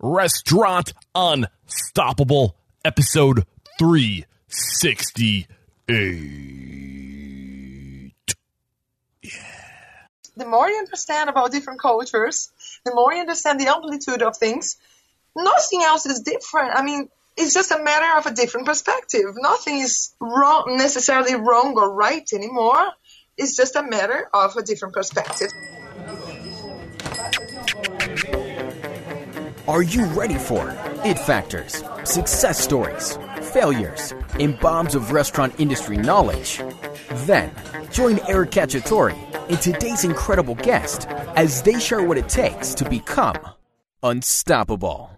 Restaurant Unstoppable, episode 368. Yeah. the more you understand about different cultures, the more you understand the amplitude of things, nothing else is different. I mean, it's just a matter of a different perspective. Nothing is wrong, necessarily wrong or right anymore. It's just a matter of a different perspective. Are you ready for it factors, success stories, failures, and bombs of restaurant industry knowledge? Then join Eric Cacciatore and today's incredible guest as they share what it takes to become unstoppable.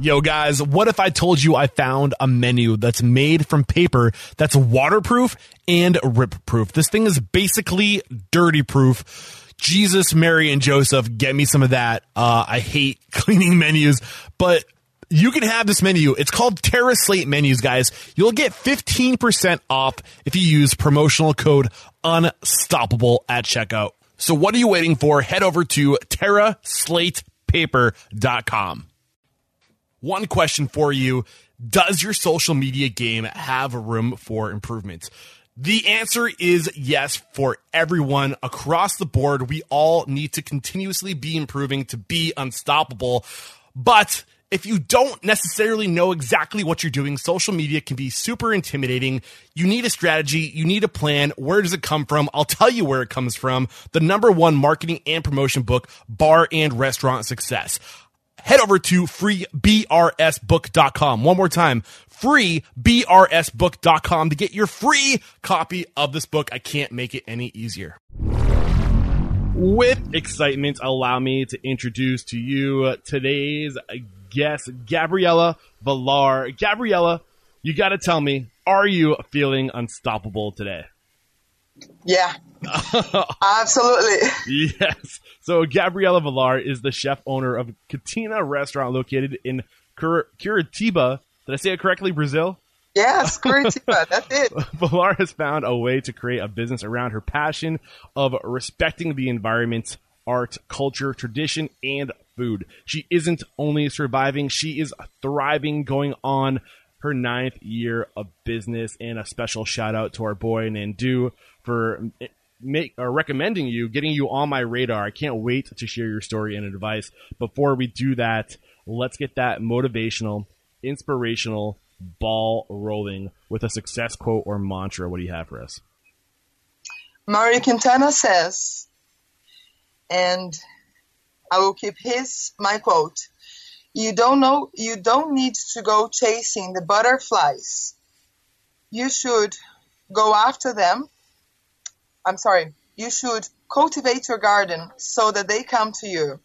Yo, guys, what if I told you I found a menu that's made from paper that's waterproof and rip proof? This thing is basically dirty proof. Jesus, Mary, and Joseph, get me some of that. Uh, I hate cleaning menus, but you can have this menu. It's called Terra Slate Menus, guys. You'll get 15% off if you use promotional code UNSTOPPABLE at checkout. So what are you waiting for? Head over to terraslatepaper.com. One question for you Does your social media game have room for improvement? The answer is yes for everyone across the board. We all need to continuously be improving to be unstoppable. But if you don't necessarily know exactly what you're doing, social media can be super intimidating. You need a strategy, you need a plan. Where does it come from? I'll tell you where it comes from. The number one marketing and promotion book, Bar and Restaurant Success head over to freebrsbook.com. One more time, freebrsbook.com to get your free copy of this book. I can't make it any easier. With excitement, allow me to introduce to you today's guest, Gabriella Villar. Gabriella, you got to tell me, are you feeling unstoppable today? Yeah, absolutely. Yes. So Gabriella Villar is the chef owner of Quintana Restaurant located in Cur- Curitiba. Did I say it correctly? Brazil? Yes, Curitiba. That's it. Villar has found a way to create a business around her passion of respecting the environment, art, culture, tradition, and food. She isn't only surviving, she is thriving, going on her ninth year of business. And a special shout out to our boy Nandu for make or recommending you, getting you on my radar. I can't wait to share your story and advice. Before we do that, let's get that motivational, inspirational ball rolling with a success quote or mantra. What do you have for us? Mario Quintana says, and I will keep his my quote. You don't know you don't need to go chasing the butterflies. You should go after them. I'm sorry. You should cultivate your garden so that they come to you.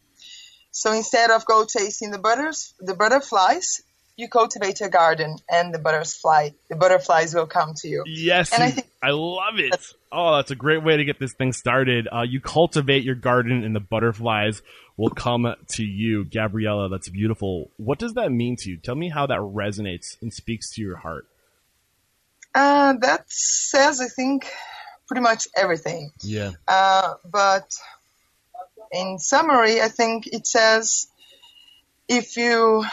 So instead of go chasing the butters the butterflies, you cultivate your garden and the butterfly the butterflies will come to you. Yes, And I think- I love it. Oh, that's a great way to get this thing started. Uh, you cultivate your garden, and the butterflies will come to you, Gabriella. That's beautiful. What does that mean to you? Tell me how that resonates and speaks to your heart. Uh, that says I think pretty much everything. Yeah, Uh, but in summary, I think it says if you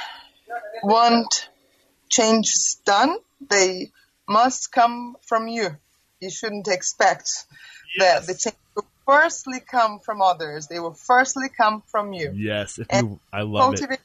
want changes done, they must come from you. You shouldn't expect that the change will firstly come from others. They will firstly come from you. yes. If And you, I love it. Cultivate,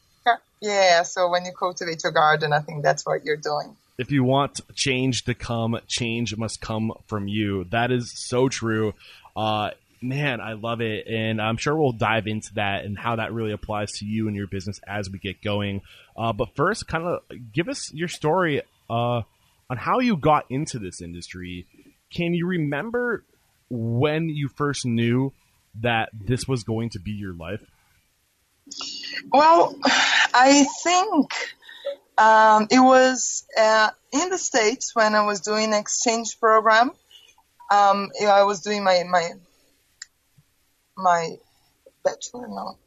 yeah, so when you cultivate your garden, I think that's what you're doing. if you want change to come, change must come from you. That is so true. Uh, man, I love it. And I'm sure we'll dive into that and how that really applies to you and your business as we get going. Uh, but first, kind of give us your story uh, on how you got into this industry. Can you remember when you first knew that this was going to be your life? Well, I think um, it was uh, in the States when I was doing exchange program. Um, I was doing my my my bachelor, no,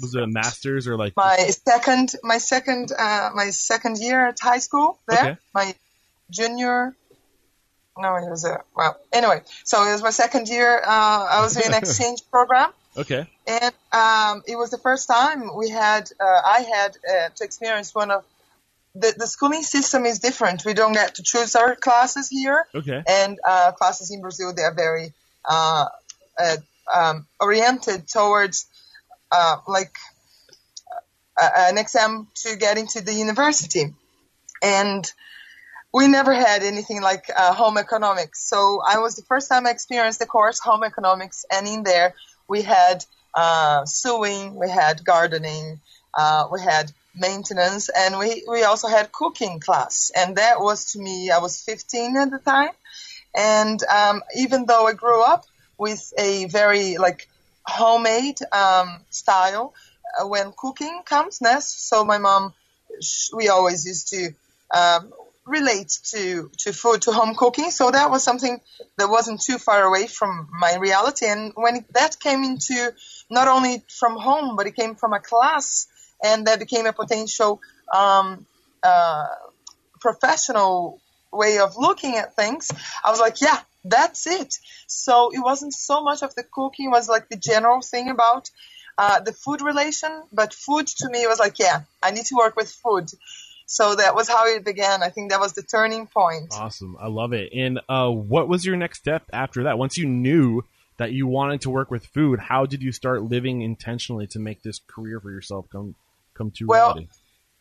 Was it a master's or like my second my second uh, my second year at high school there. Okay. My junior. No, it was a well. Anyway, so it was my second year. Uh, I was in an exchange program Okay. And um, it was the first time we had, uh, I had uh, to experience one of the, the schooling system is different. We don't get to choose our classes here. Okay. And uh, classes in Brazil, they are very uh, uh, um, oriented towards uh, like an exam to get into the university. And we never had anything like uh, home economics. So I was the first time I experienced the course home economics, and in there we had uh, sewing, we had gardening, uh, we had maintenance, and we, we also had cooking class. And that was to me, I was 15 at the time. And um, even though I grew up with a very like homemade um, style, uh, when cooking comes next, so my mom, we always used to um, relate to, to food, to home cooking. So that was something that wasn't too far away from my reality. And when that came into not only from home, but it came from a class, and that became a potential um, uh, professional way of looking at things. I was like, yeah, that's it. So it wasn't so much of the cooking; it was like the general thing about uh, the food relation. But food to me was like, yeah, I need to work with food. So that was how it began. I think that was the turning point. Awesome. I love it. And uh, what was your next step after that? Once you knew that you wanted to work with food, how did you start living intentionally to make this career for yourself come come to Well, reality?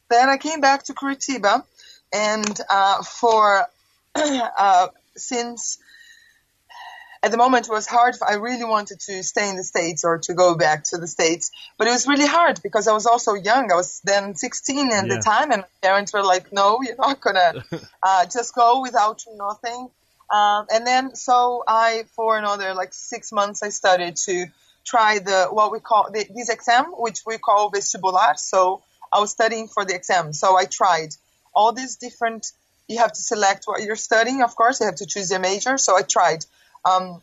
Then I came back to Curitiba, and uh, for uh, since at the moment it was hard. I really wanted to stay in the states or to go back to the states, but it was really hard because I was also young. I was then 16 at Yeah. the time, and my parents were like, "No, you're not gonna uh, just go without nothing." Um, and then so I, for another like six months, I started to try the what we call the, this exam, which we call vestibular. So I was studying for the exam. So I tried all these different. You have to select what you're studying. Of course, you have to choose your major. So I tried um,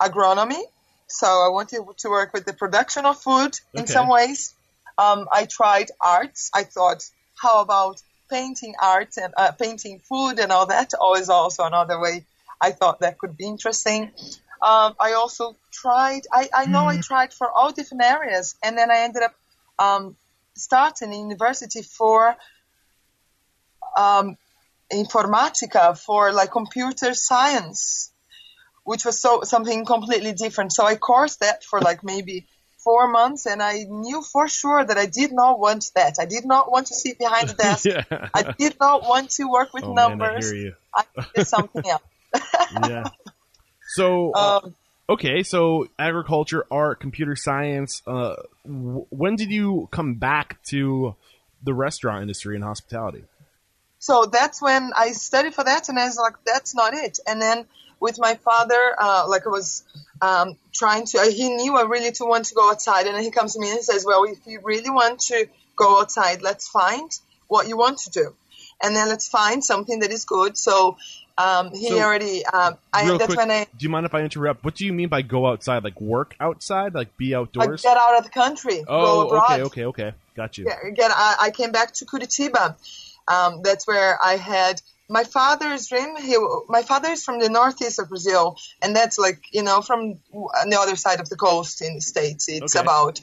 agronomy. So I wanted to work with the production of food in Okay. some ways. Um, I tried arts. I thought, how about painting art and uh, painting food and all that? Always also another way. I thought that could be interesting. Um, I also tried. I, I know I tried for all different areas, and then I ended up um, starting university for um, informatica for like computer science, which was so something completely different. So I coursed that for like maybe four months, and I knew for sure that I did not want that. I did not want to sit behind the desk. yeah. I did not want to work with oh, man, I numbers. hear you. I did something else. Yeah. So uh, Um, okay, so agriculture, art, computer science. Uh, w- when did you come back to the restaurant industry and hospitality? so that's when I studied for that, and I was like, that's not it. And then with my father, uh, like I was um, trying to, he knew I really to want to go outside, and then he comes to me and says, well, if you really want to go outside, let's find what you want to do, and then let's find something that is good. So um, he So, already, um, I, Real that's quick, when I, do you mind if I interrupt? What do you mean by go outside? Like work outside? Like be outdoors? get out of the country, go oh, okay, okay, okay. Got you. Yeah, again, I, I came back to Curitiba. Um, that's where I had my father's dream. He, my father is from the northeast of Brazil, and that's like you know from on the other side of the coast in the states. It's Okay. about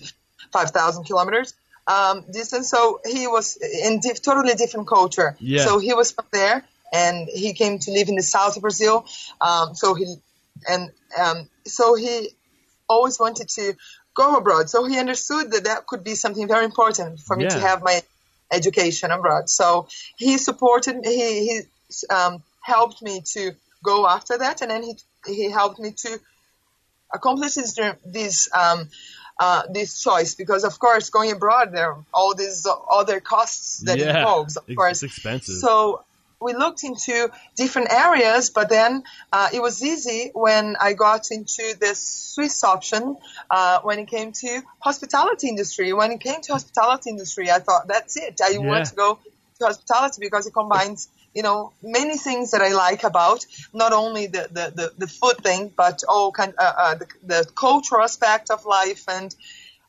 five thousand kilometers um, distance. So he was in diff- totally different culture. Yeah. So he was from there, and he came to live in the south of Brazil. Um, so he and um, so he always wanted to go abroad. So he understood that that could be something very important for me to have my education abroad. So he supported me. He, he um, helped me to go after that, and then he he helped me to accomplish this this um, uh, this choice because of course going abroad there are all these other costs that yeah. involves of It's- course expensive. so we looked into different areas, but then uh, it was easy when I got into this Swiss option. Uh, when it came to hospitality industry, when it came to hospitality industry, I thought that's it. I Yeah. want to go to hospitality because it combines, you know, many things that I like about not only the the, the, the food thing, but all kind uh, uh, the, the cultural aspect of life and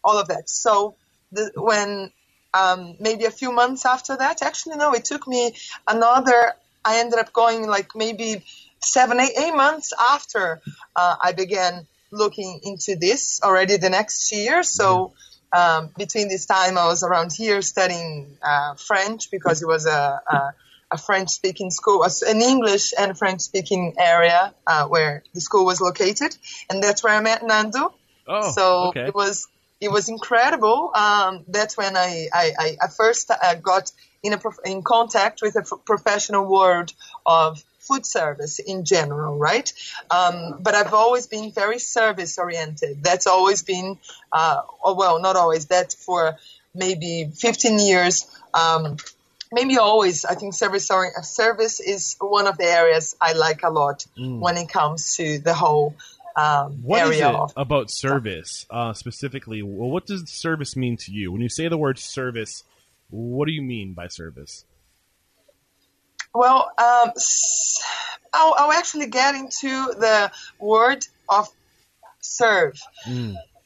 all of that. So the, when um, maybe a few months after that. Actually, no, it took me another. I ended up going like maybe seven, eight, eight months after uh, I began looking into this already the next year. So um, between this time, I was around here studying uh, French because it was a, a, a French-speaking school, an English and French-speaking area uh, where the school was located, and that's where I met Nando. Oh, so okay. it was it was incredible. Um, that's when I I, I, I first uh, got in a prof- in contact with a f- professional world of food service in general, right? Um, but I've always been very service oriented. That's always been, uh, oh, well, not always. That for maybe 15 years. Um, maybe always. I think service service is one of the areas I like a lot when it comes to the whole um, What is area it of about service uh, specifically? Well, what does service mean to you? When you say the word service, what do you mean by service? Well, um, I'll, I'll actually get into the word of serve.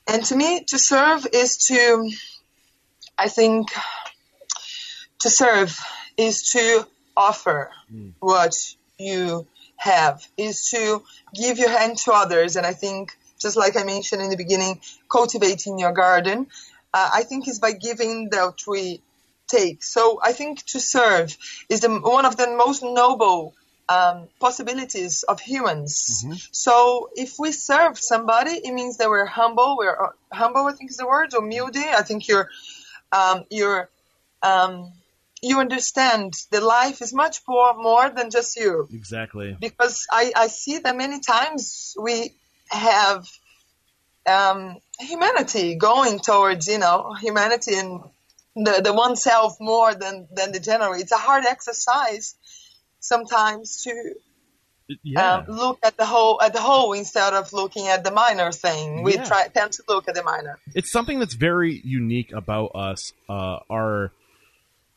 And to me, to serve is to, I think, to serve is to offer what you have, is to give your hand to others. And I think, just like I mentioned in the beginning, cultivating your garden, uh, I think is by giving that we take. So I think to serve is the, one of the most noble um, possibilities of humans. So if we serve somebody, it means that we're humble. We're uh, humble, I think is the word, or humilde. I think you're um, you're um, you understand that life is much more more than just you Exactly. because I, I see that many times we have um, humanity going towards you know humanity and the the oneself more than than the general. It's a hard exercise sometimes to Yeah. um, look at the whole at the whole instead of looking at the minor thing. We Yeah. try tend to look at the minor. it's something that's very unique about us, uh, our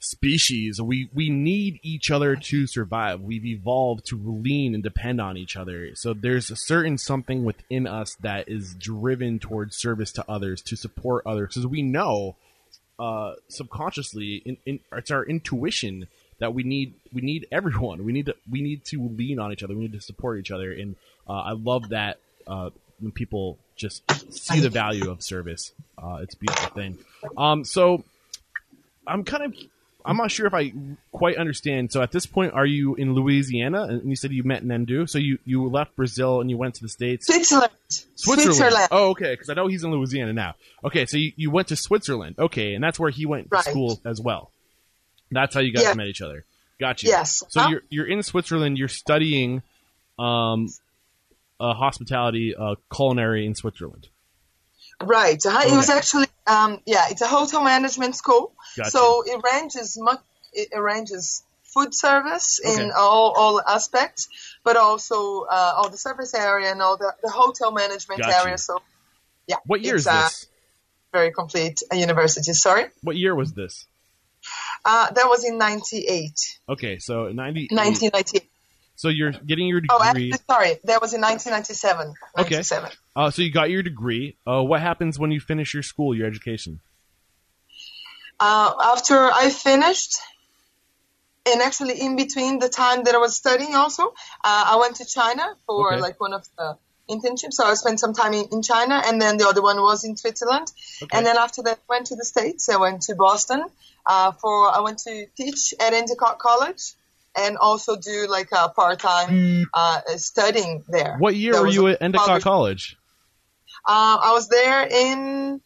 species. We we need each other to survive. We've evolved to lean and depend on each other. So there's a certain something within us that is driven towards service to others, to support others, because we know uh, subconsciously, in, in, it's our intuition that we need we need everyone. We need to we need to lean on each other. We need to support each other, and uh, I love that uh, when people just see the value of service. Uh, it's a beautiful thing. Um, so I'm kind of I'm not sure if I quite understand. So at this point, are you in Louisiana? And you said you met Nandu. So you you left Brazil and you went to the states. Switzerland. Switzerland. Oh, okay. Because I know he's in Louisiana now. Okay, so you, you went to Switzerland. Okay, and that's where he went to school as well. That's how you guys Yeah. met each other. Gotcha. Yes. So Huh? you're you're in Switzerland. You're studying, um, uh, hospitality, uh, culinary in Switzerland. Right. Uh-huh. It was actually, um, yeah, it's a hotel management school. Gotcha. So it ranges much, it arranges food service Okay. in all, all aspects, but also uh, all the service area and all the, the hotel management Gotcha. area. So yeah, What year it's is a this? very complete uh, university. Sorry, What year was this? uh, that was in '98, Okay, so 90, 1998. So you're getting your Oh, degree. actually, sorry, that was in 1997. Okay. 97. uh, so you got your degree. Uh, what happens when you finish your school, your education? Uh, after I finished, and actually in between the time that I was studying, also, uh, I went to China for Okay. like one of the internships. So I spent some time in, in China, and then the other one was in Switzerland. Okay. And then after that, went to the States. I went to Boston uh, for I went to teach at Endicott College. And also do like a part-time uh, studying there. What year were you at Endicott college- College? Uh, I was there in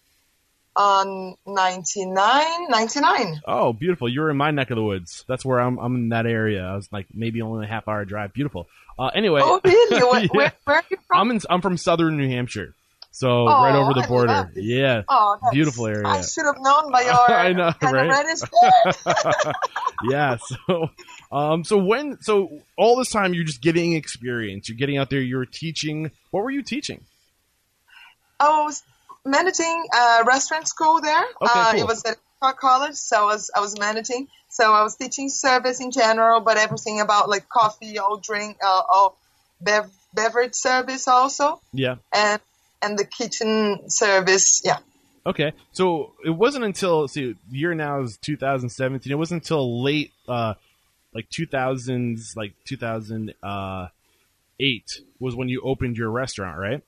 on 99, 99. Oh, beautiful! You were in my neck of the woods. That's where I'm. I'm in that area. I was like maybe only a half hour drive. Beautiful. Uh, anyway, Oh, really? Where, Yeah. where, where are you from? I'm in. I'm from southern New Hampshire, so Oh, right over the border. Yeah, Oh, beautiful area. I should have known by your I know, right? of reddish hair. yeah. So, um, so when, so all this time you're just getting experience. You're getting out there. You're teaching. What were you teaching? I was managing a restaurant school there. Okay, uh, cool. It was at College, so I was I was managing. So I was teaching service in general, but everything about like coffee, all drink, uh, all bev- beverage service also, Yeah. and and the kitchen service. Yeah. Okay, so it wasn't until see the year now is 2017. It wasn't until late, uh, like 2000s, like 2008 was when you opened your restaurant, right?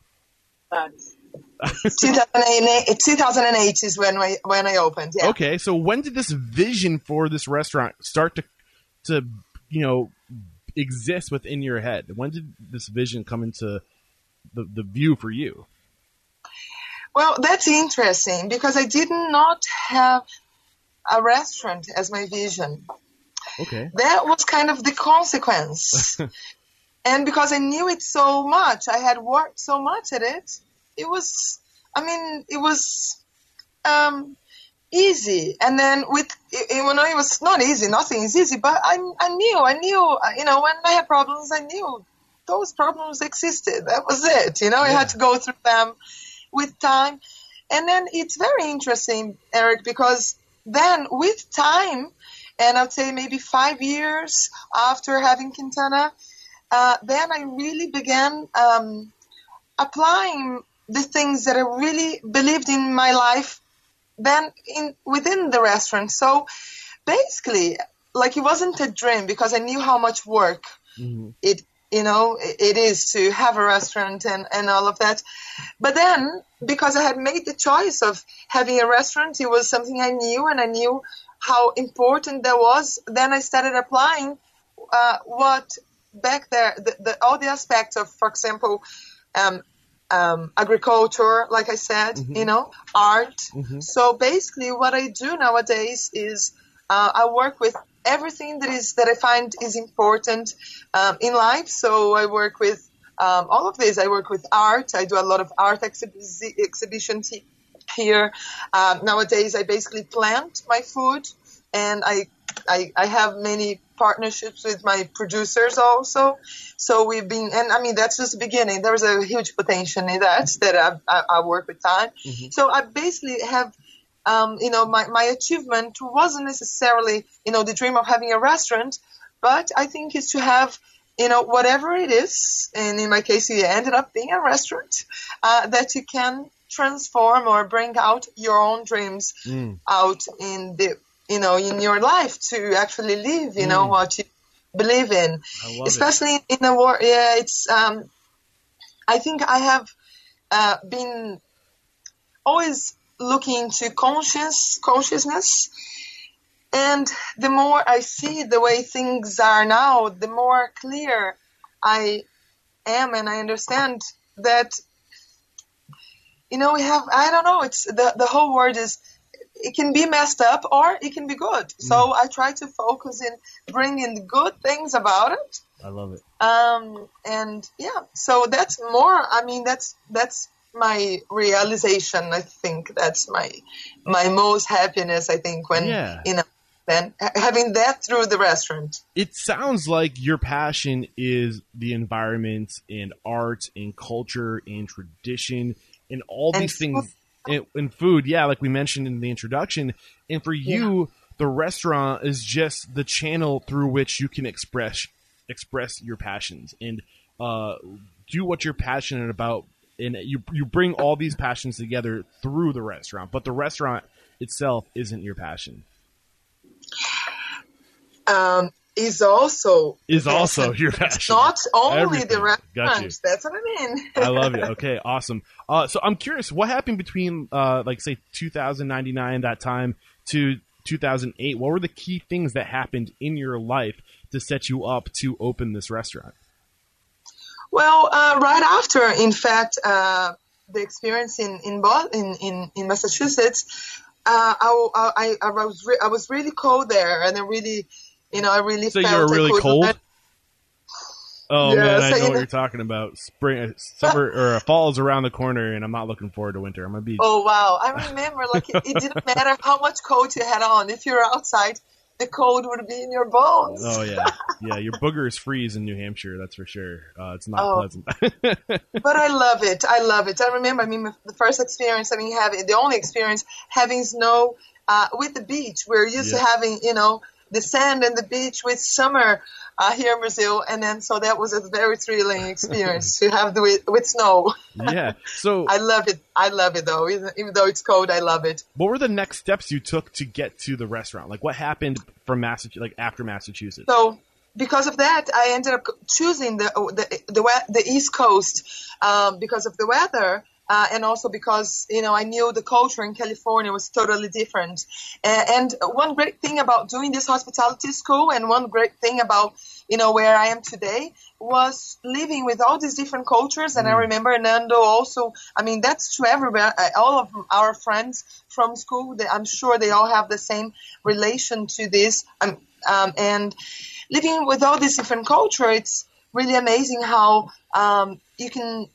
2008, 2008 is when I when I opened. Yeah. Okay, so when did this vision for this restaurant start to to you know exist within your head? When did this vision come into the the view for you? Well, that's interesting because I did not have a restaurant as my vision. Okay. That was kind of the consequence. and because I knew it so much, I had worked so much at it, it was, I mean, it was um, easy. And then with, you know, it was not easy, nothing is easy, but I, I knew, I knew, you know, when I had problems, I knew those problems existed. That was it. You know, yeah. I had to go through them with time. And then it's very interesting, Eric, because then with time, and I'd say maybe five years after having Quintana, uh, then I really began um, applying the things that I really believed in my life then in within the restaurant. So basically, like it wasn't a dream because I knew how much work mm-hmm. it you know it is to have a restaurant and and all of that. But then because I had made the choice of having a restaurant, it was something I knew and I knew how important that was. Then I started applying uh, what back there the, the, all the aspects of, for example. Um, um, agriculture, like I said, mm-hmm. you know, art. Mm-hmm. So basically, what I do nowadays is uh, I work with everything that is that I find is important um, in life. So I work with um, all of this. I work with art. I do a lot of art exhibi- exhibitions here. Um, nowadays, I basically plant my food, and I, I I have many partnerships with my producers also. So we've been, and I mean, that's just the beginning. There's a huge potential in that, that I, I, I work with time. Mm-hmm. So I basically have, um, you know, my, my achievement wasn't necessarily, you know, the dream of having a restaurant, but I think it's to have, you know, whatever it is, and in my case, it ended up being a restaurant, uh, that you can transform or bring out your own dreams mm. out in the you know, in your life to actually live, you mm. know, what you believe in. Especially it. in a war. Yeah, it's, um, I think I have uh, been always looking to conscious consciousness and the more I see the way things are now, the more clear I am and I understand that you know we have I don't know it's the the whole world is it can be messed up or it can be good. Mm. So I try to focus in bringing good things about it. I love it. Um, and yeah, so that's more. I mean, that's that's my realization. I think that's my my most happiness. I think when yeah. you know then having that through the restaurant. It sounds like your passion is the environment and art and culture and tradition and all and these things in, in food, yeah, like we mentioned in the introduction. And for you, yeah. the restaurant is just the channel through which you can express express your passions and uh, do what you're passionate about. And you you bring all these passions together through the restaurant, but the restaurant itself isn't your passion. Um, is also is also your passion. not only Everything. the restaurants. That's what I mean. I love it. Okay, awesome. Uh, so I'm curious, what happened between uh, like say 2099 that time to 2008? What were the key things that happened in your life to set you up to open this restaurant? Well, uh, right after, in fact, uh, the experience in in in in, in Massachusetts, uh, I, I, I was re- I was really cold there, and I really you know, I really so you're really cold. Oh yeah, man, I so, know what you're talking about. Spring, summer, or fall is around the corner, and I'm not looking forward to winter. I'm gonna be. Oh wow! I remember, like it, it didn't matter how much coat you had on. If you're outside, the cold would be in your bones. Oh yeah, yeah. Your boogers freeze in New Hampshire. That's for sure. Uh, it's not oh. pleasant. but I love it. I love it. I remember. I mean, the first experience. I mean, having the only experience having snow uh, with the beach. We're used yeah. to having, you know the sand and the beach with summer uh, here in Brazil, and then so that was a very thrilling experience to have the with, with snow. Yeah, so I love it. I love it though, even, even, though it's cold. I love it. What were the next steps you took to get to the restaurant? Like, what happened from Massachusetts, like after Massachusetts? So because of that, I ended up choosing the the the, the East Coast um, because of the weather uh, and also because you know I knew the culture in California was totally different. and one great thing about doing this hospitality school, and one great thing about you know where I am today, was living with all these different cultures. And mm. I remember Nando also. I mean, that's true everywhere. All of our friends from school, they, I'm sure they all have the same relation to this. Um, um, and living with all these different culture, it's really amazing how um, you can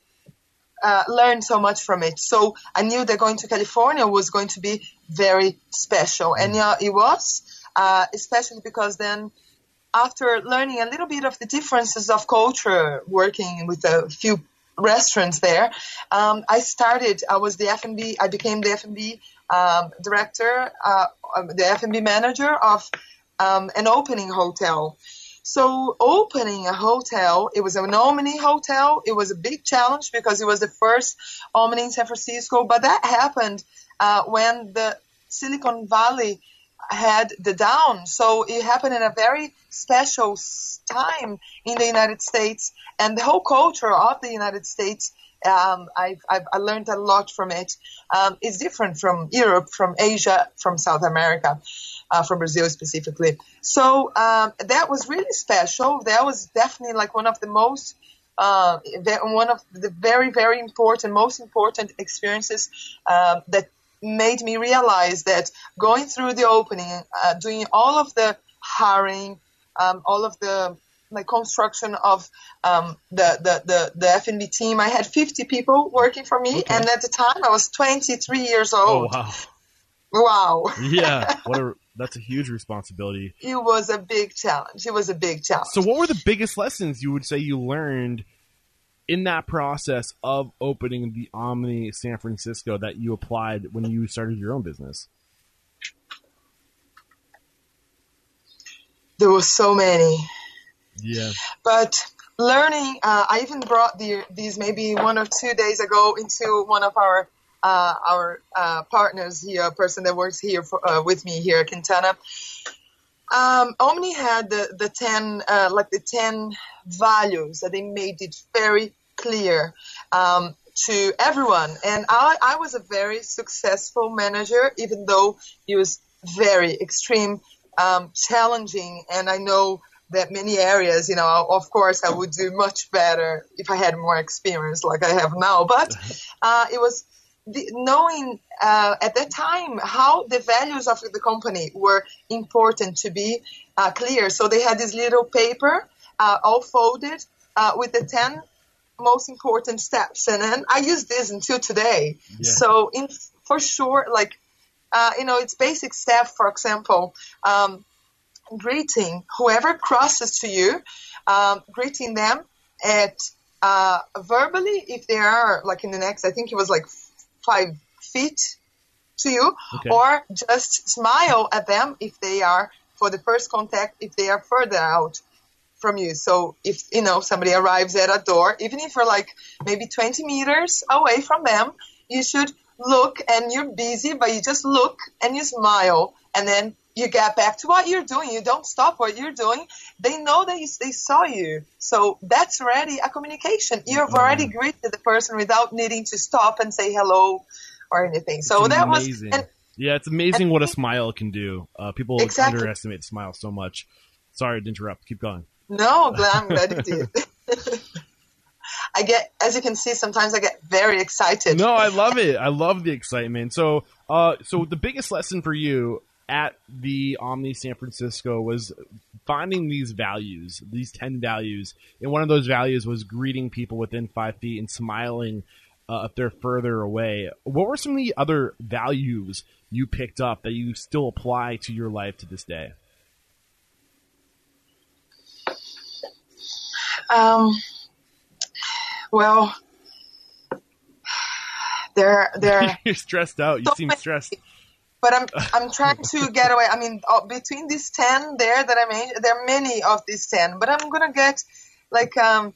uh, learn so much from it. So I knew that going to California was going to be very special, and yeah, it was, uh, especially because then after learning a little bit of the differences of culture, working with a few restaurants there, um, I started. I was the F&B. I became the F&B um, director, uh, um, the F&B manager of um, an opening hotel. So opening a hotel, it was an Omni hotel. It was a big challenge because it was the first Omni in San Francisco. But that happened uh, when the Silicon Valley had the down. So it happened in a very special time in the United States, and the whole culture of the United States. Um, I've, I've, I learned a lot from it. Um, it's different from Europe, from Asia, from South America uh, from Brazil specifically. So um, that was really special. That was definitely like one of the most uh, one of the very very important, most important experiences uh, that made me realize that going through the opening, uh, doing all of the hiring, um, all of the like construction of um, the, the, the, the F&B team. I had 50 people working for me, okay. and at the time I was 23 years old. Oh, wow. Wow. yeah. What a that's a huge responsibility. It was a big challenge. It was a big challenge. So, what were the biggest lessons you would say you learned in that process of opening the Omni San Francisco that you applied when you started your own business? There were so many. Yeah. But learning, uh, I even brought the, these maybe one or two days ago into one of our uh, our uh, partners here, a person that works here for, uh, with me here at Quintana. Um, Omni had the, the 10, uh, like the 10 values that they made it very clear um, to everyone. And I, I was a very successful manager, even though it was very extreme, um, challenging. And I know that many areas, you know, of course, I would do much better if I had more experience like I have now. But uh, it was the, knowing uh, at that time how the values of the company were important to be uh, clear. So they had this little paper uh, all folded uh, with the 10 most important steps. And then I use this until today. Yeah. So in, for sure, like, uh, you know, it's basic step, for example, um, greeting whoever crosses to you, um, greeting them at uh, verbally if they are like in the next, I think it was like five feet to you, okay. or just smile at them if they are for the first contact if they are further out from you. So if you know somebody arrives at a door, even if you're like maybe 20 meters away from them, you should look and you're busy, but you just look and you smile, and then you get back to what you're doing. You don't stop what you're doing. They know that you, they saw you. So that's already a communication. You've mm-hmm. already greeted the person without needing to stop and say hello or anything. So it's that amazing. was. And, yeah, it's amazing and, what a smile can do. Uh, people exactly. underestimate the smile so much. Sorry to interrupt. Keep going. No, I'm glad you did. I get, as you can see, sometimes I get very excited. No, I love it. I love the excitement. So, uh, so the biggest lesson for you at the Omni San Francisco was finding these values, these 10 values. And one of those values was greeting people within five feet and smiling uh, if they're further away. What were some of the other values you picked up that you still apply to your life to this day? Um, well, there, there. You're stressed out. You so seem stressed but I'm I'm trying to get away. I mean, uh, between these ten there that I made, there are many of these ten, but I'm gonna get like um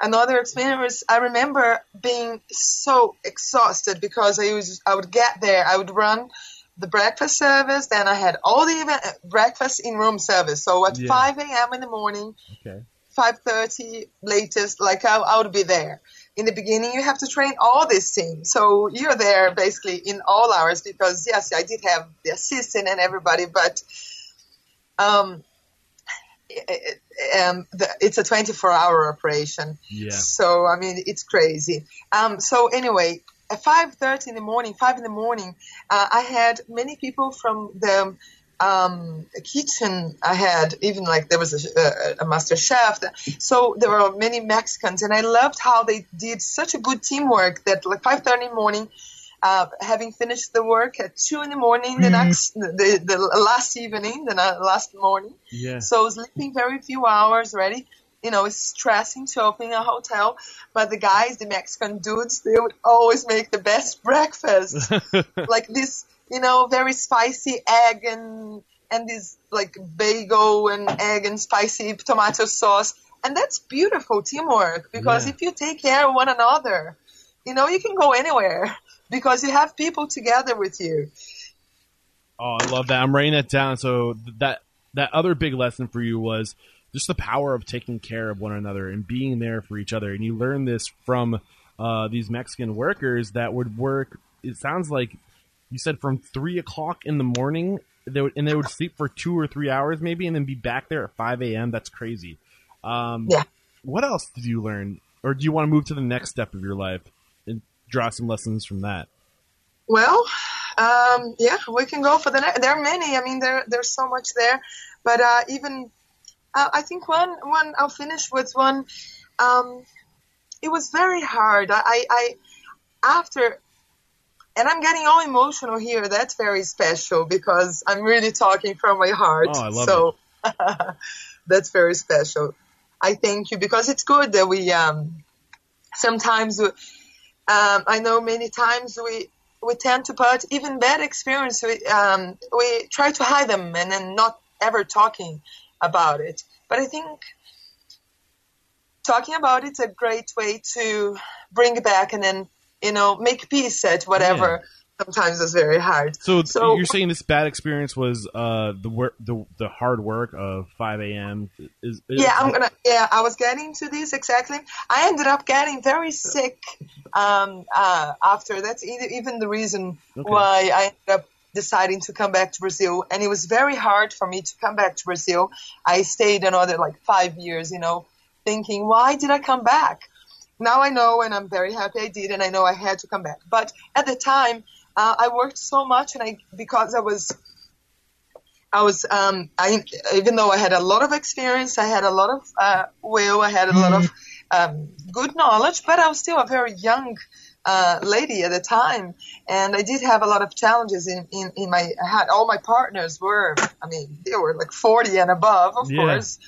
another experience. I remember being so exhausted because I was I would get there, I would run the breakfast service, then I had all the event, breakfast in room service. So at yeah. 5 a.m. in the morning, okay. 5:30 latest, like I, I would be there. In the beginning you have to train all this team. So you're there basically in all hours because yes, I did have the assistant and everybody, but um, it, um, the, it's a 24 hour operation. Yeah. So I mean, it's crazy. Um, so anyway, at 5:30 in the morning, five in the morning, uh, I had many people from the um, kitchen. I had even like there was a, a, master chef. So there were many Mexicans, and I loved how they did such a good teamwork. That like 5:30 in the morning. Uh, having finished the work at two in the morning, the next, the, the last evening, the last morning. Yeah. So sleeping very few hours, ready you know, it's stressing to open a hotel. But the guys, the Mexican dudes, they would always make the best breakfast. like this, you know, very spicy egg and, and this like bagel and egg and spicy tomato sauce. And that's beautiful teamwork because Yeah. if you take care of one another, you know, you can go anywhere because you have people together with you. Oh, I love that. I'm writing that down. So that that other big lesson for you was just the power of taking care of one another and being there for each other. And you learn this from uh, these Mexican workers that would work. It sounds like you said from three o'clock in the morning, they would, and they would sleep for two or three hours maybe, and then be back there at five a.m. That's crazy. Um, Yeah. What else did you learn, or do you want to move to the next step of your life and draw some lessons from that? Well, um, yeah, we can go for the next. There are many. I mean, there there's so much there, but uh, even uh, I think one one I'll finish with one. Um, it was very hard. I, I, I after, and I'm getting all emotional here. That's very special because I'm really talking from my heart. Oh, I love so that's very special. I thank you because it's good that we um, sometimes we, um, I know many times we we tend to put even bad experience we um, we try to hide them and then not ever talking about it. But I think talking about it's a great way to bring back and then you know make peace at whatever. Sometimes it's very hard. So, So- you're saying this bad experience was uh, the work, the the hard work of 5 a.m. Is, is Yeah, I'm gonna. Yeah, I was getting to this exactly. I ended up getting very sick um, uh, after. That's even the reason Okay. why I ended up deciding to come back to Brazil. And it was very hard for me to come back to Brazil. I stayed another like five years, you know, thinking, why did I come back? Now I know, and I'm very happy I did, and I know I had to come back. But at the time, uh, I worked so much, and I because I was I was, um, I, even though I had a lot of experience, I had a lot of uh, will, I had a lot of um, good knowledge, but I was still a very young uh, lady at the time, and I did have a lot of challenges in, in, in my. I had all my partners were, I mean, they were like 40 and above, of Yeah. course.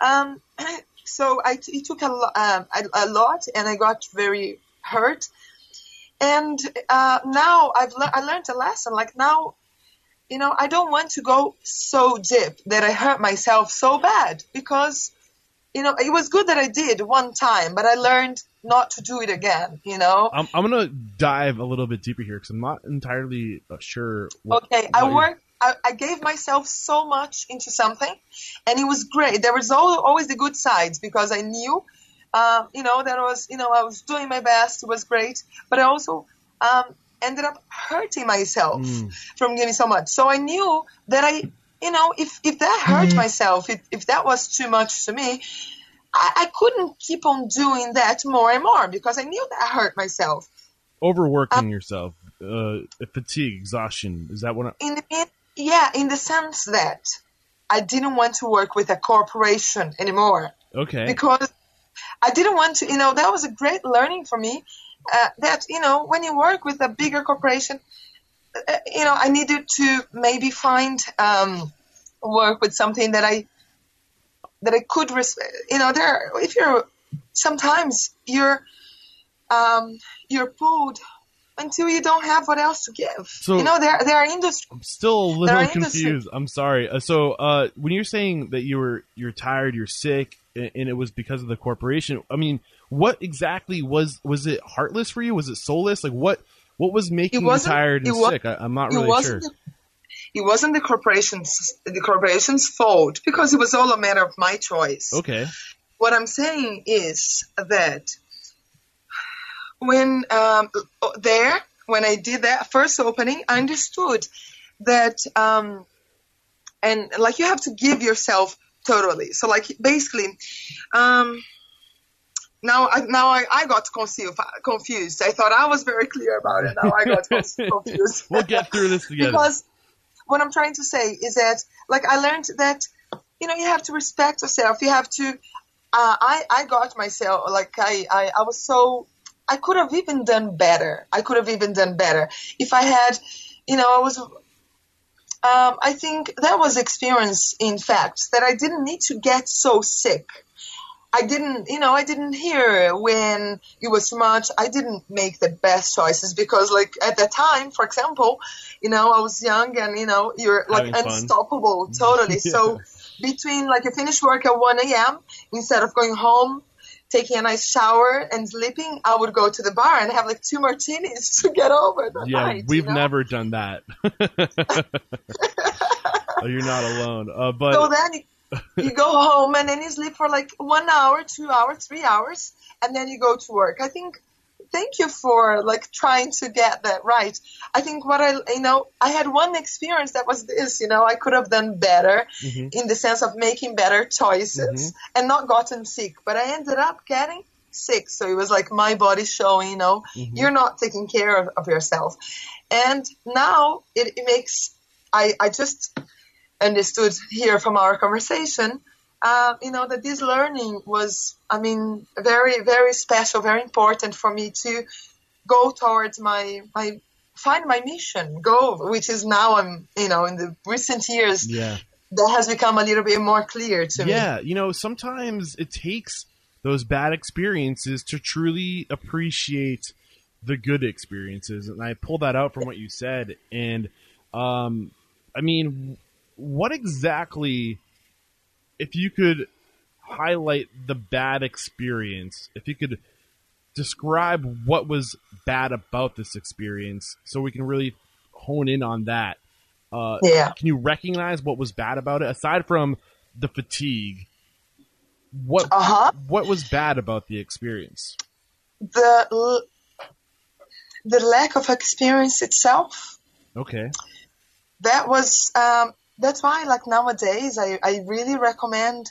Um, so I, it took a, um, a, a lot, and I got very hurt. And uh, now I've le- I learned a lesson. Like now you know, I don't want to go so deep that I hurt myself so bad because, you know, it was good that I did one time, but I learned not to do it again, you know? I'm, I'm gonna dive a little bit deeper here because I'm not entirely uh, sure. What, Okay, I worked, I, I gave myself so much into something and it was great. There was al- always the good sides because I knew, uh, you know, that I was, you know, I was doing my best. It was great, but I also, um, ended up hurting myself Mm. from giving so much. So I knew that I, you know, if, if that hurt myself, if, if that was too much to me, I, I couldn't keep on doing that more and more because I knew that I hurt myself. overworking yourself, uh, fatigue, exhaustion. Is that what? I, In the yeah, in the sense that I didn't want to work with a corporation anymore okay. because I didn't want to, you know, that was a great learning for me. Uh, that you know, when you work with a bigger corporation, uh, you know, I needed to maybe find um, work with something that I that I could, res- you know, there. If you're sometimes you're um, you're pulled until you don't have what else to give. So- you know, there there are industries. I'm still a little are industry- confused. I'm sorry. Uh, so, uh, when you're saying that you were you're tired, you're sick, and, and it was because of the corporation. I mean, what exactly was was it heartless for you? Was it soulless? Like what what was making you tired and sick? I, I'm not really sure. the, it wasn't the corporation's the corporation's fault because it was all a matter of my choice. Okay. What I'm saying is that when um, there, when I did that first opening, I understood that, um, and like you have to give yourself totally. So like basically, um, now I now I, I got confused. I thought I was very clear about it. Now I got confused. we'll get through this together. because what I'm trying to say is that like I learned that you know you have to respect yourself. You have to. Uh, I I got myself like I, I I was so I could have even done better. I could have even done better if I had, you know, I was. Um, I think that was experience, in fact, that I didn't need to get so sick. I didn't, you know, I didn't hear when it was too much. I didn't make the best choices because, like, at that time, for example, you know, I was young and, you know, you're like Having fun. unstoppable, totally. Yeah. So, between like you finished work at 1 a.m., instead of going home, taking a nice shower and sleeping, I would go to the bar and have like two martinis to get over the yeah, night. we've you know? never done that. Oh, You're not alone. Uh, but So then you, you go home and then you sleep for like one hour, two hours, three hours, and then you go to work. I think. Thank you for like trying to get that right. I think what I, you know, I had one experience that was this, you know, I could have done better Mhm. in the sense of making better choices and not gotten sick, but I ended up getting sick. So it was like my body showing, you know, Mhm. you're not taking care of, of yourself. And now it, it makes, I, I just understood here from our conversation, uh, you know, that this learning was, I mean, very, very special, very important for me to go towards my, my, find my mission, go, which is now I'm, you know, in the recent years, yeah, that has become a little bit more clear to me. yeah. You know, sometimes it takes those bad experiences to truly appreciate the good experiences, and I pulled that out from what you said. And um, I mean, what exactly, if you could highlight the bad experience, if you could describe what was bad about this experience, so we can really hone in on that. Uh, Yeah. can you recognize what was bad about it aside from the fatigue? What Uh huh. what was bad about the experience? The l- the lack of experience itself. Okay. That was um, that's why like nowadays I I really recommend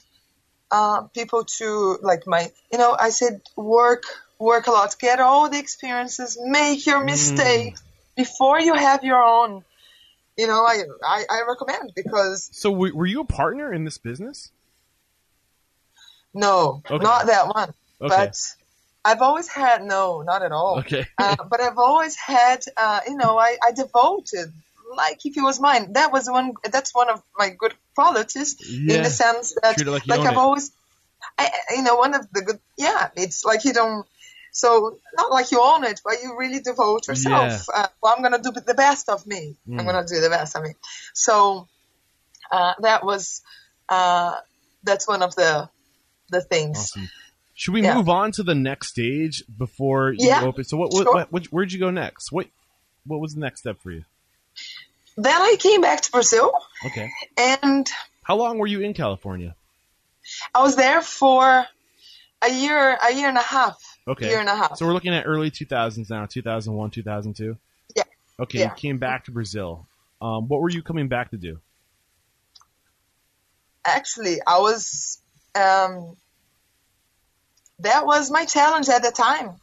uh, people to like my you know I said work work a lot, get all the experiences, make your mistakes before you have your own. You know, I, I, I recommend because So w- were you a partner in this business? no, Okay. not that one. Okay. But I've always had no, not at all. Okay. uh, but I've always had, uh, you know, I, I devoted like if it was mine. That was one. That's one of my good qualities in the sense that, like own I've it. always, I, you know, one of the good. Yeah, it's like you don't. So not like you own it, but you really devote yourself. Uh, well, I'm gonna do the best of me. Mm. I'm gonna do the best of me. So uh, that was uh, that's one of the the things. Awesome. Should we Yeah. move on to the next stage before you Yeah, open? So what, what, sure. what, what where'd you go next? What what was the next step for you? Then I came back to Brazil, Okay. and How long were you in California? I was there for a year, a year and a half. Okay. Year and a half. So we're looking at early 2000s now, 2001, 2002. Yeah. Okay, Yeah. you came back to Brazil. Um, what were you coming back to do? Actually, I was. Um, that was my challenge at the time.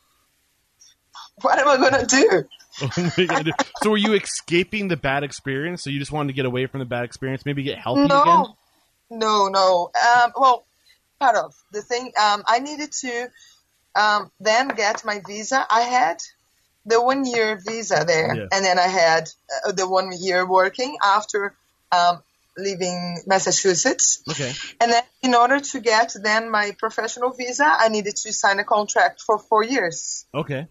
What am I gonna do? What are you so were you escaping the bad experience? So you just wanted to get away from the bad experience, maybe get healthy again? No, no, no. Um, well, part of the thing. Um, I needed to um, then get my visa. I had the one year visa there, Yeah. and then I had uh, the one year working after um, leaving Massachusetts. Okay. And then, in order to get then my professional visa, I needed to sign a contract for four years, Okay.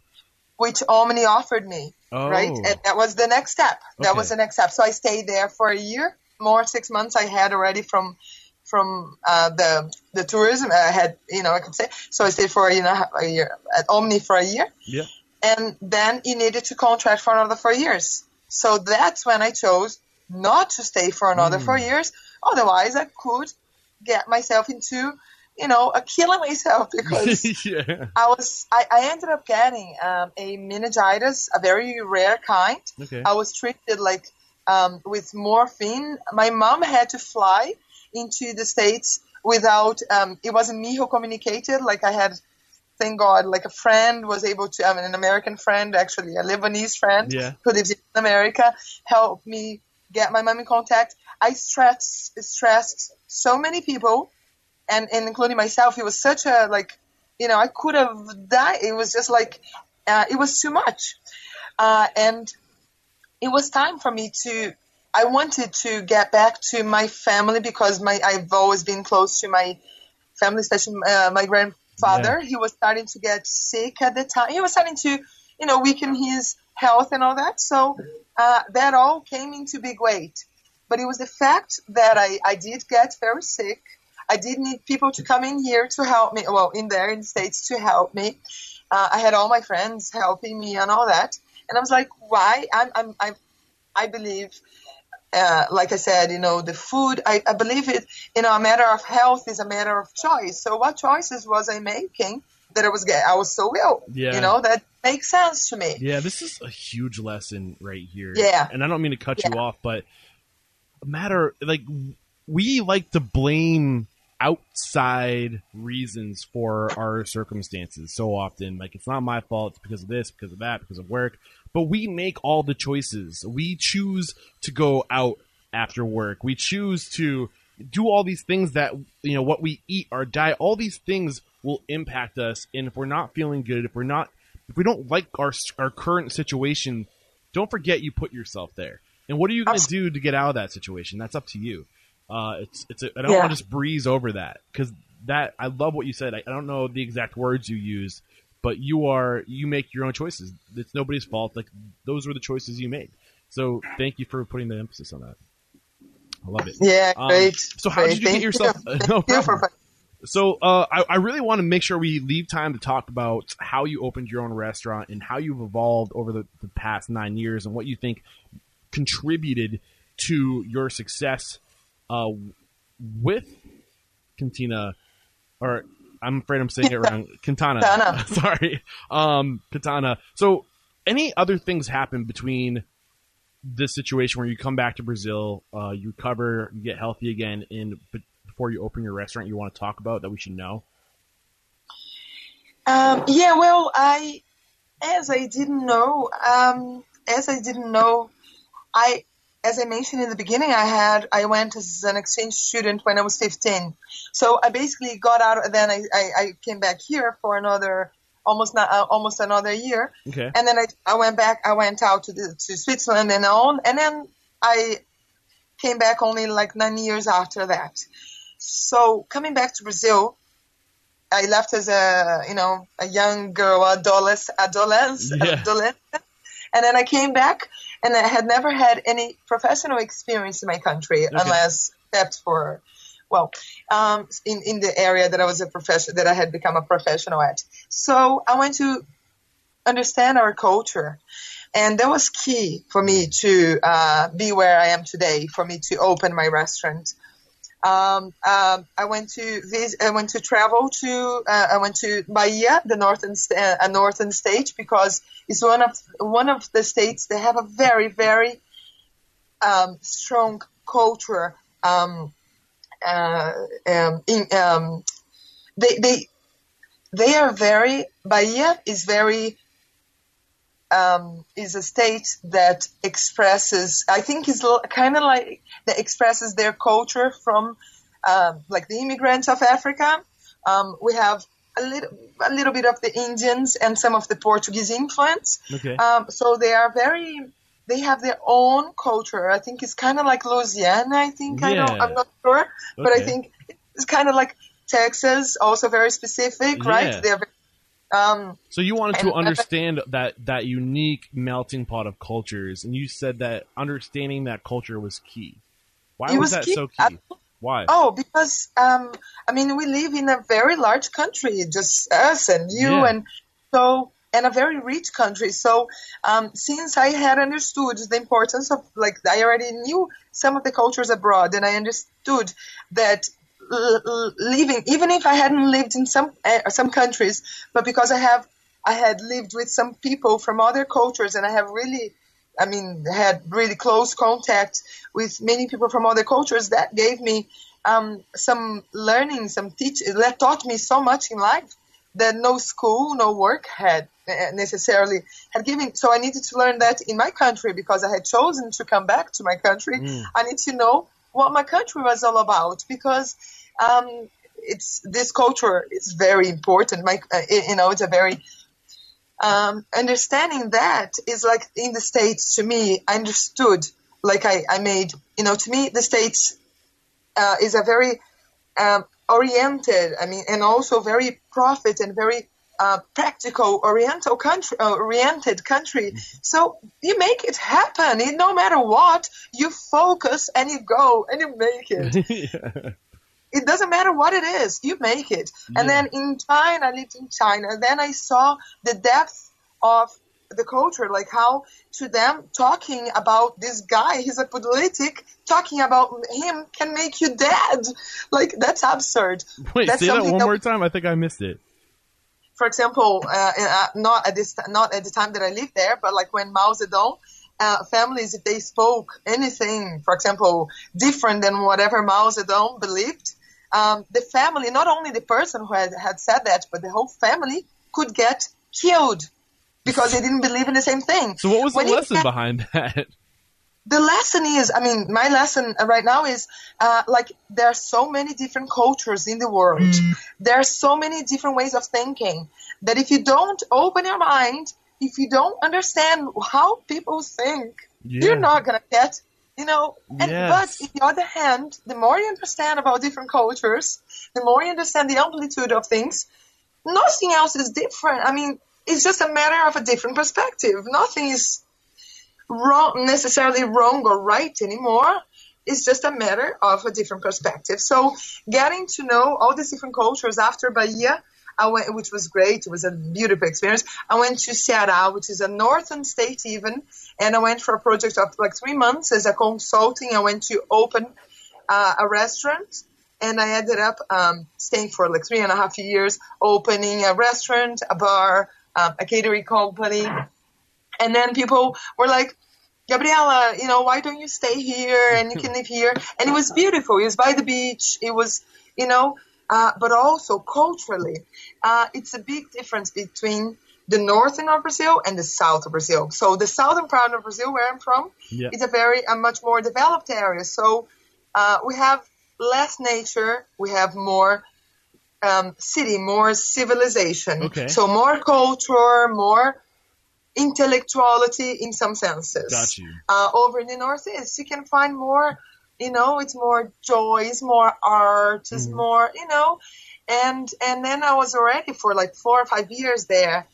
Which Omni offered me. Oh. Right, and that was the next step. That Okay. was the next step. So I stayed there for a year, more six months. I had already from from uh, the the tourism. I had, you know, I could say. So I stayed for you know a year at Omni for a year, Yeah. and then you needed to contract for another four years. So that's when I chose not to stay for another Mm. four years. Otherwise, I could get myself into you know, killing myself because yeah. I was, I, I ended up getting um, a meningitis, a very rare kind. Okay. I was treated like um, with morphine. My mom had to fly into the States without, um, it wasn't me who communicated. Like I had, thank God, like a friend was able to, I mean, an American friend, actually, a Lebanese friend Yeah. who lives in America, helped me get my mom in contact. I stressed, stressed so many people and, and including myself. It was such a, like, you know, I could have died. It was just like, uh, it was too much. Uh, and it was time for me to I wanted to get back to my family because my I've always been close to my family, especially uh, my grandfather. He was starting to get sick at the time. He was starting to, you know, weaken his health and all that. So uh, that all came into big weight. But it was the fact that I, I did get very sick. I did need people to come in here to help me. Well, in there in the states to help me. Uh, I had all my friends helping me and all that. And I was like, why? I'm, I'm, I'm I believe, uh, like I said, you know, the food, I, I believe it, you know, a matter of health is a matter of choice. So what choices was I making that I was getting? I was so ill. Yeah. You know, that makes sense to me. Yeah, this is a huge lesson right here. Yeah. And I don't mean to cut you off, but a matter like we like to blame outside reasons for our circumstances so often. Like it's not my fault, it's because of this, because of that, because of work. But we make all the choices. We choose to go out after work. We choose to do all these things that you know what we eat, our diet, all these things will impact us. And if we're not feeling good, if we're not if we don't like our our current situation, don't forget you put yourself there. And what are you going to do to get out of that situation? That's up to you. Uh, it's it's. A, I don't Yeah. want to just breeze over that because that I love what you said. I, I don't know the exact words you used, but you are you make your own choices. It's nobody's fault. Like those were the choices you made. So thank you for putting the emphasis on that. I love it. Yeah, Um, great. so how did great. you get yourself? You. no Thank problem. So uh, I, I really want to make sure we leave time to talk about how you opened your own restaurant and how you've evolved over the, the past nine years and what you think contributed to your success uh, with Cantina, or I'm afraid I'm saying it wrong. Quintana. Quintana. Sorry. Um, Katana. So any other things happen between this situation where you come back to Brazil, uh, you recover, you get healthy again, and before you open your restaurant, you want to talk about that we should know? Um, yeah, well, I, as I didn't know, um, as I didn't know, I, as I mentioned in the beginning, I had, I went as an exchange student when I was 15. So I basically got out, then I, I, I came back here for another, almost not, uh, almost another year. Okay. And then I, I went back, I went out to the, to Switzerland and on, and then I came back only like nine years after that. So coming back to Brazil, I left as a you know a young girl, adolescent, adolescent, Yeah. adolescent, and then I came back and I had never had any professional experience in my country unless except for well um, in in the area that I was a profession that I had become a professional at. So I went to understand our culture. And that was key for me to uh, be where I am today, for me to open my restaurant. Um, um, I went to I went to travel to uh, I went to Bahia, the northern st- uh, a northern state, because it's one of one of the states that have a very very um, strong culture. Um, uh, um, in, um, they they they are very Bahia is very um, is a state that expresses, I think, is kind of like that expresses their culture from um, like the immigrants of Africa. Um, we have a little, a little bit of the Indians and some of the Portuguese influence. Okay. Um, so they are very, they have their own culture. I think it's kind of like Louisiana. I think I don't, Yeah. I'm not sure, but I think it's kind of like Texas, also very specific, Yeah. right? They're very, um, So you wanted to understand that that unique melting pot of cultures, and you said that understanding that culture was key. Why was, was that key. so key? Why? Oh, because um, I mean, we live in a very large country, just us and you, Yeah. and so and a very rich country. So um, since I had understood the importance of like I already knew some of the cultures abroad, and I understood that living, even if I hadn't lived in some uh, some countries, but because I have, I had lived with some people from other cultures, and I have really, I mean, had really close contact with many people from other cultures. That gave me um, some learning, some teach that taught me so much in life that no school, no work had uh, necessarily had given. So I needed to learn that in my country because I had chosen to come back to my country. Mm. I need to know what my country was all about because um, it's this culture is very important. My, uh, you know, it's a very um, understanding that is like in the states. To me, I understood. Like I, I made, you know, to me, the states uh, is a very um, oriented. I mean, and also very profit and very uh, practical oriental country uh, oriented country so you make it happen it, no matter what you focus and you go and you make it yeah. it doesn't matter what it is you make it and Yeah. then in china i lived in china then i saw the depth of the culture like how to them talking about this guy he's a politic talking about him can make you dead like that's absurd Wait, That's say that something one more time. I think I missed it. For example, uh, uh, not at this, not at the time that I lived there, but like when Mao Zedong, uh, families, if they spoke anything, for example, different than whatever Mao Zedong believed, um, the family, not only the person who had, had said that, but the whole family could get killed because they didn't believe in the same thing. So what was When the lesson get- behind that? The lesson is i mean my lesson right now is uh, like there are so many different cultures in the world there are so many different ways of thinking that if you don't open your mind if you don't understand how people think Yeah. you're not gonna get you know and Yes. but on the other hand the more you understand about different cultures the more you understand the amplitude of things nothing else is different i mean it's just a matter of a different perspective nothing is wrong necessarily wrong or right anymore it's just a matter of a different perspective so getting to know all these different cultures after bahia I went, which was great. It was a beautiful experience. I went to Ceará, which is a northern state even, and I went for a project of like three months as a consulting. I went to open uh, a restaurant, and I ended up um, staying for like three and a half years, opening a restaurant, a bar, um, a catering company, and then people were like, Gabriela, you know, why don't you stay here and you can live here? And it was beautiful. It was by the beach. It was, you know, uh, but also culturally, uh, it's a big difference between the northern of Brazil and the south of Brazil. So the southern part of Brazil, where I'm from, Yeah. is a very a much more developed area. So uh, we have less nature, we have more um, city, more civilization. Okay. So more culture, more intellectuality in some senses. Got you. Uh, over in the northeast, you can find more. You know, it's more joy, it's more art, it's Mhm. more. You know, and and then I was already for like four or five years there.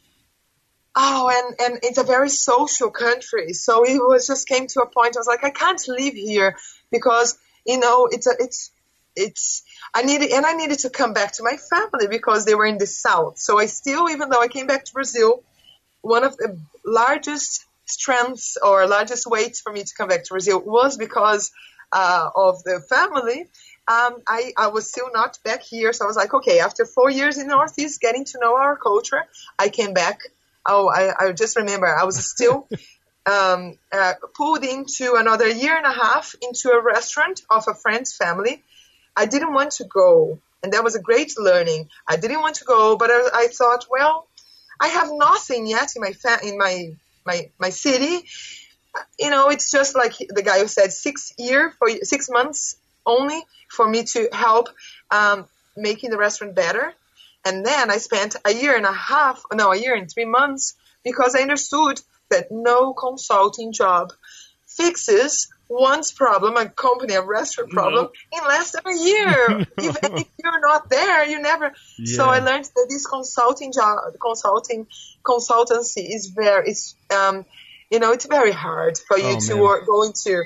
Oh, and and it's a very social country, so it was just came to a point. I was like, I can't live here because you know it's a it's it's I needed and I needed to come back to my family because they were in the south. So I still, even though I came back to Brazil, one of the largest strengths or largest weights for me to come back to Brazil was because uh, of the family. Um, I, I was still not back here, so I was like, okay, after four years in Northeast, getting to know our culture, I came back. Oh, I, I just remember I was still um, uh, pulled into another year and a half into a restaurant of a friend's family. I didn't want to go, and that was a great learning. I didn't want to go, but I, I thought, well, I have nothing yet in my fa- in my my my city. You know, it's just like the guy who said six year for six months only for me to help um, making the restaurant better. And then I spent a year and a half, no, a year and three months because I understood that no consulting job fixes one's problem, a company, a restaurant problem, in less than a year. Even if you're not there, you never. So I learned that this consulting job, consulting consultancy is very, it's, um, you know, it's very hard for you Oh, to man. work, go into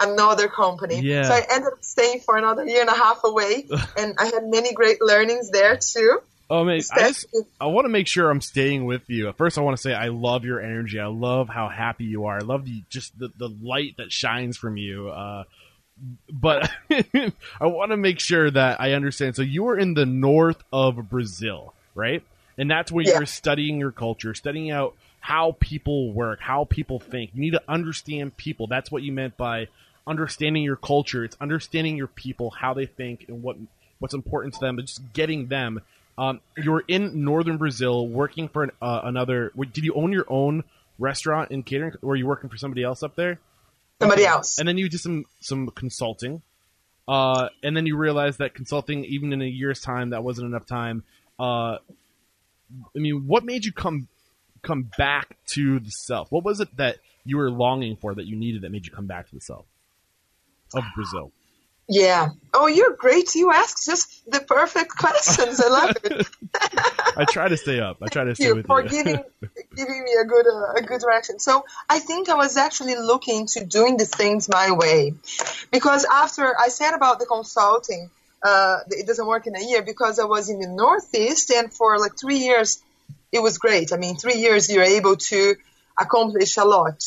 another company. Yeah. So I ended up staying for another year and a half away, and I had many great learnings there too. Oh man, I just I want to make sure I'm staying with you. First, I want to say I love your energy. I love how happy you are. I love the just the, the light that shines from you. Uh, but I want to make sure that I understand. So you were in the north of Brazil, right? And that's where Yeah. you're studying your culture, studying out how people work, how people think. You need to understand people. That's what you meant by understanding your culture. It's understanding your people, how they think, and what what's important to them, but just getting them. Um, you were in northern Brazil working for an, uh, another. Did you own your own restaurant in catering, or were you working for somebody else up there? Somebody else. and then you did some some consulting uh, and then you realized that consulting even in a year's time that wasn't enough time uh, i mean what made you come come back to the self what was it that you were longing for that you needed that made you come back to the self of brazil Yeah. Oh, you're great. You ask just the perfect questions. I love it. i try to stay up i try to stay you with for you giving giving me a good uh, a good direction. So I think I was actually looking to doing the things my way, because after I said about the consulting, uh, it doesn't work in a year because I was in the Northeast and for like three years, it was great. I mean, three years you're able to accomplish a lot.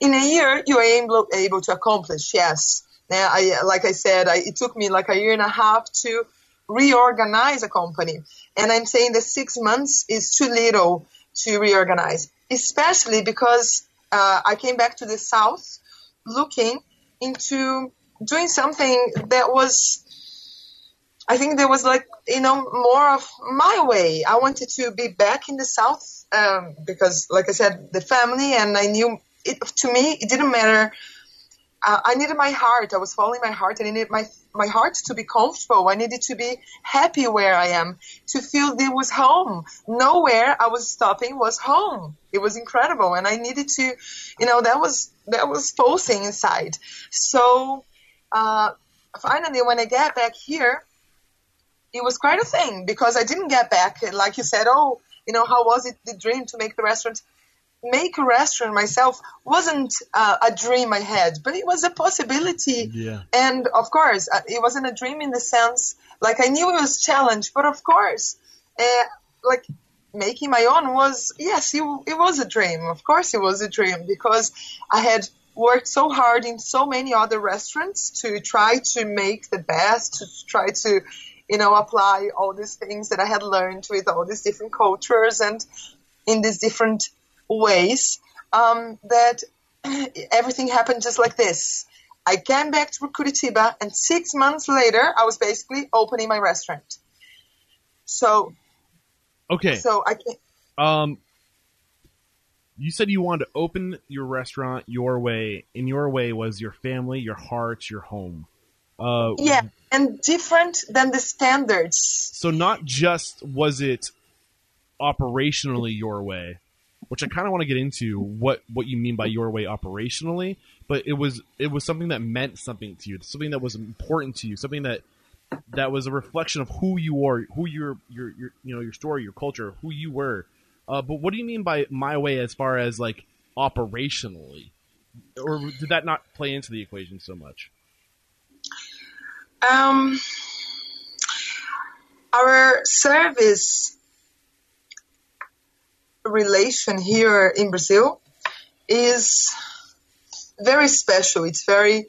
In a year, you're able able to accomplish yes. Now, I like I said, I, it took me like a year and a half to reorganize a company. And I'm saying that six months is too little to reorganize, especially because uh, I came back to the South looking into doing something that was, I think there was like, you know, more of my way. I wanted to be back in the South um, because, like I said, the family, and I knew it, to me, it didn't matter uh, I needed my heart. I was following my heart, and I needed my my heart to be comfortable. I needed to be happy where I am, to feel there was home. Nowhere I was stopping was home. It was incredible, and I needed to, you know, that was that was pulsing inside. So uh, finally, when I get back here, it was quite a thing because I didn't get back like you said. Oh, you know, how was it the dream to make the restaurant? Make a restaurant myself wasn't uh, a dream I had, but it was a possibility. Yeah. And of course, uh, it wasn't a dream in the sense like I knew it was a challenge, but of course, uh, like making my own was yes, it, it was a dream. Of course, it was a dream because I had worked so hard in so many other restaurants to try to make the best, to try to you know apply all these things that I had learned with all these different cultures and in these different ways um, that everything happened just like this. I came back to Curitiba, and six months later, I was basically opening my restaurant. So, okay so I can um you said you wanted to open your restaurant your way and your way was your family your heart your home uh yeah, and different than the standards. So not just was it operationally your way, which I kind of want to get into what what you mean by your way operationally, but it was it was something that meant something to you, something that was important to you, something that that was a reflection of who you are, who your your your you know your story, your culture, who you were. Uh, but what do you mean by my way as far as like operationally, or did that not play into the equation so much? Um, our service relation here in Brazil is very special. It's very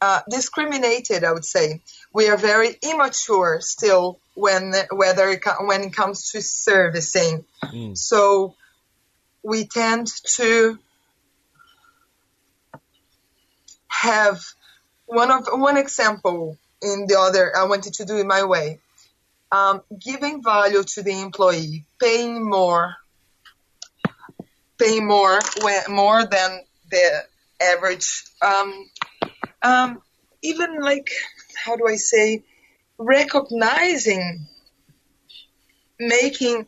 uh, discriminated, I would say. We are very immature still when whether it, when it comes to servicing. Mm. So we tend to have one of one example in the other. I wanted to do it my way. Um, giving value to the employee, paying more, paying more more than the average. Um, um, even like how do I say, recognizing, making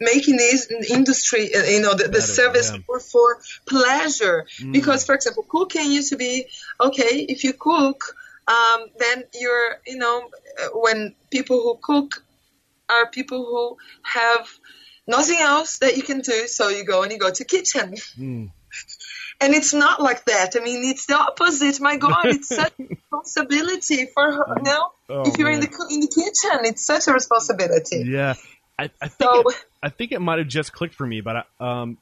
making this industry, uh, you know, the, the service yeah. for pleasure. Mm. Because, for example, cooking used to be okay. If you cook, um, then you're, you know, uh, when people who cook are people who have nothing else that you can do, so you go and you go to kitchen. Mm. And it's not like that. I mean, it's the opposite. My God, it's such a responsibility for her. You know, Oh, if you're in the in the kitchen, it's such a responsibility. Yeah, I, I think So- it, I think it might have just clicked for me. But I, um,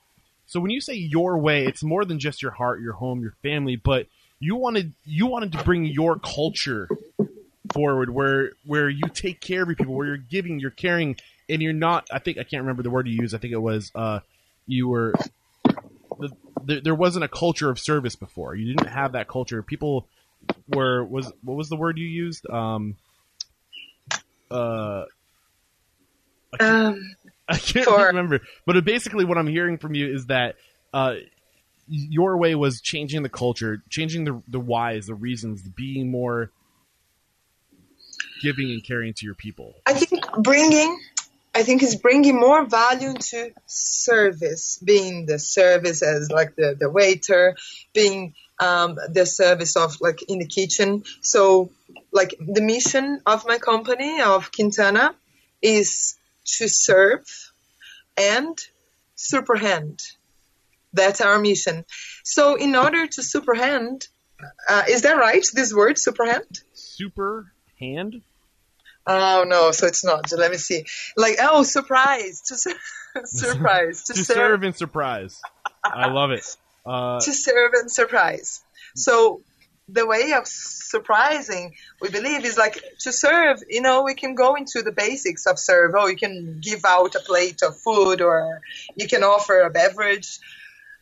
so when you say your way, it's more than just your heart, your home, your family. But you wanted you wanted to bring your culture forward, where where you take care of your people, where you're giving, you're caring, and you're not. I think I can't remember the word you used. I think it was uh, you were. The, the, there wasn't a culture of service before. You didn't have that culture. People were was what was the word you used? Um, uh, Um, I can't Sure. remember. But basically, what I'm hearing from you is that uh, your way was changing the culture, changing the the whys, the reasons, being more giving and caring to your people. I think bringing, I think is bringing more value to service, being the service as like the, the waiter, being um, the service of like in the kitchen. So like the mission of my company of Quintana is to serve and superhand. That's our mission. So in order to superhand, uh, is that right? This word superhand? Super hand. Oh no, so it's not. Let me see. Like oh, surprise to sur- surprise to, to serve, serve and surprise. I love it. Uh, to serve and surprise. So the way of surprising, we believe, is like to serve. You know, we can go into the basics of serve. Oh, you can give out a plate of food, or you can offer a beverage.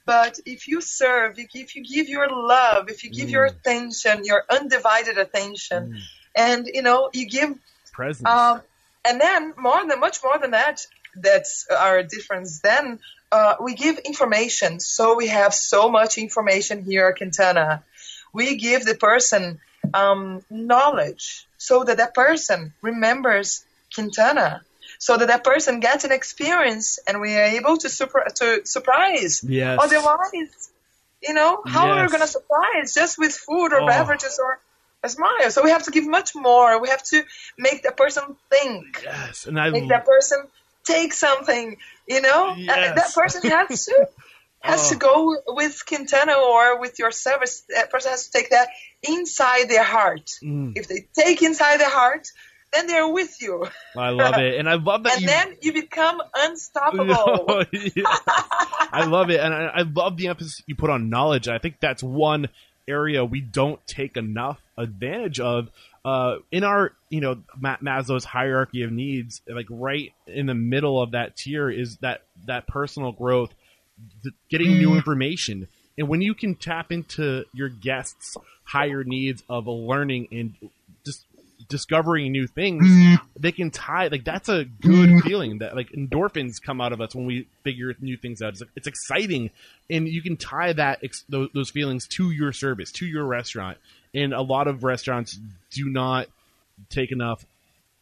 But if you serve, if you give your love, if you give your attention, your undivided attention, and you know, you give presence. Um, and then more than much more than that, that's our difference. Then uh, we give information. So we have so much information here at Quintana. We give the person um, knowledge so that that person remembers Quintana. So that that person gets an experience, and we are able to super to surprise. yes. Otherwise, you know, how are we going to surprise just with food or Oh. beverages or a smile? So we have to give much more. We have to make that person think, yes. And I make that person take something. You know, Yes. and that person has to has Oh. to go with Quintana or with your service. That person has to take that inside their heart. Mm. If they take inside their heart, then they're with you, I love it, and I love that and you. then you become unstoppable. Yeah. I love it, and I, I love the emphasis you put on knowledge. I think that's one area we don't take enough advantage of uh, in our, you know, Ma- Maslow's hierarchy of needs. Like right in the middle of that tier is that that personal growth, th- getting new information, and when you can tap into your guests' higher needs of learning and discovering new things they can tie like that's a good feeling that like endorphins come out of us when we figure new things out. It's, it's exciting and you can tie that ex- those, those feelings to your service to your restaurant and a lot of restaurants do not take enough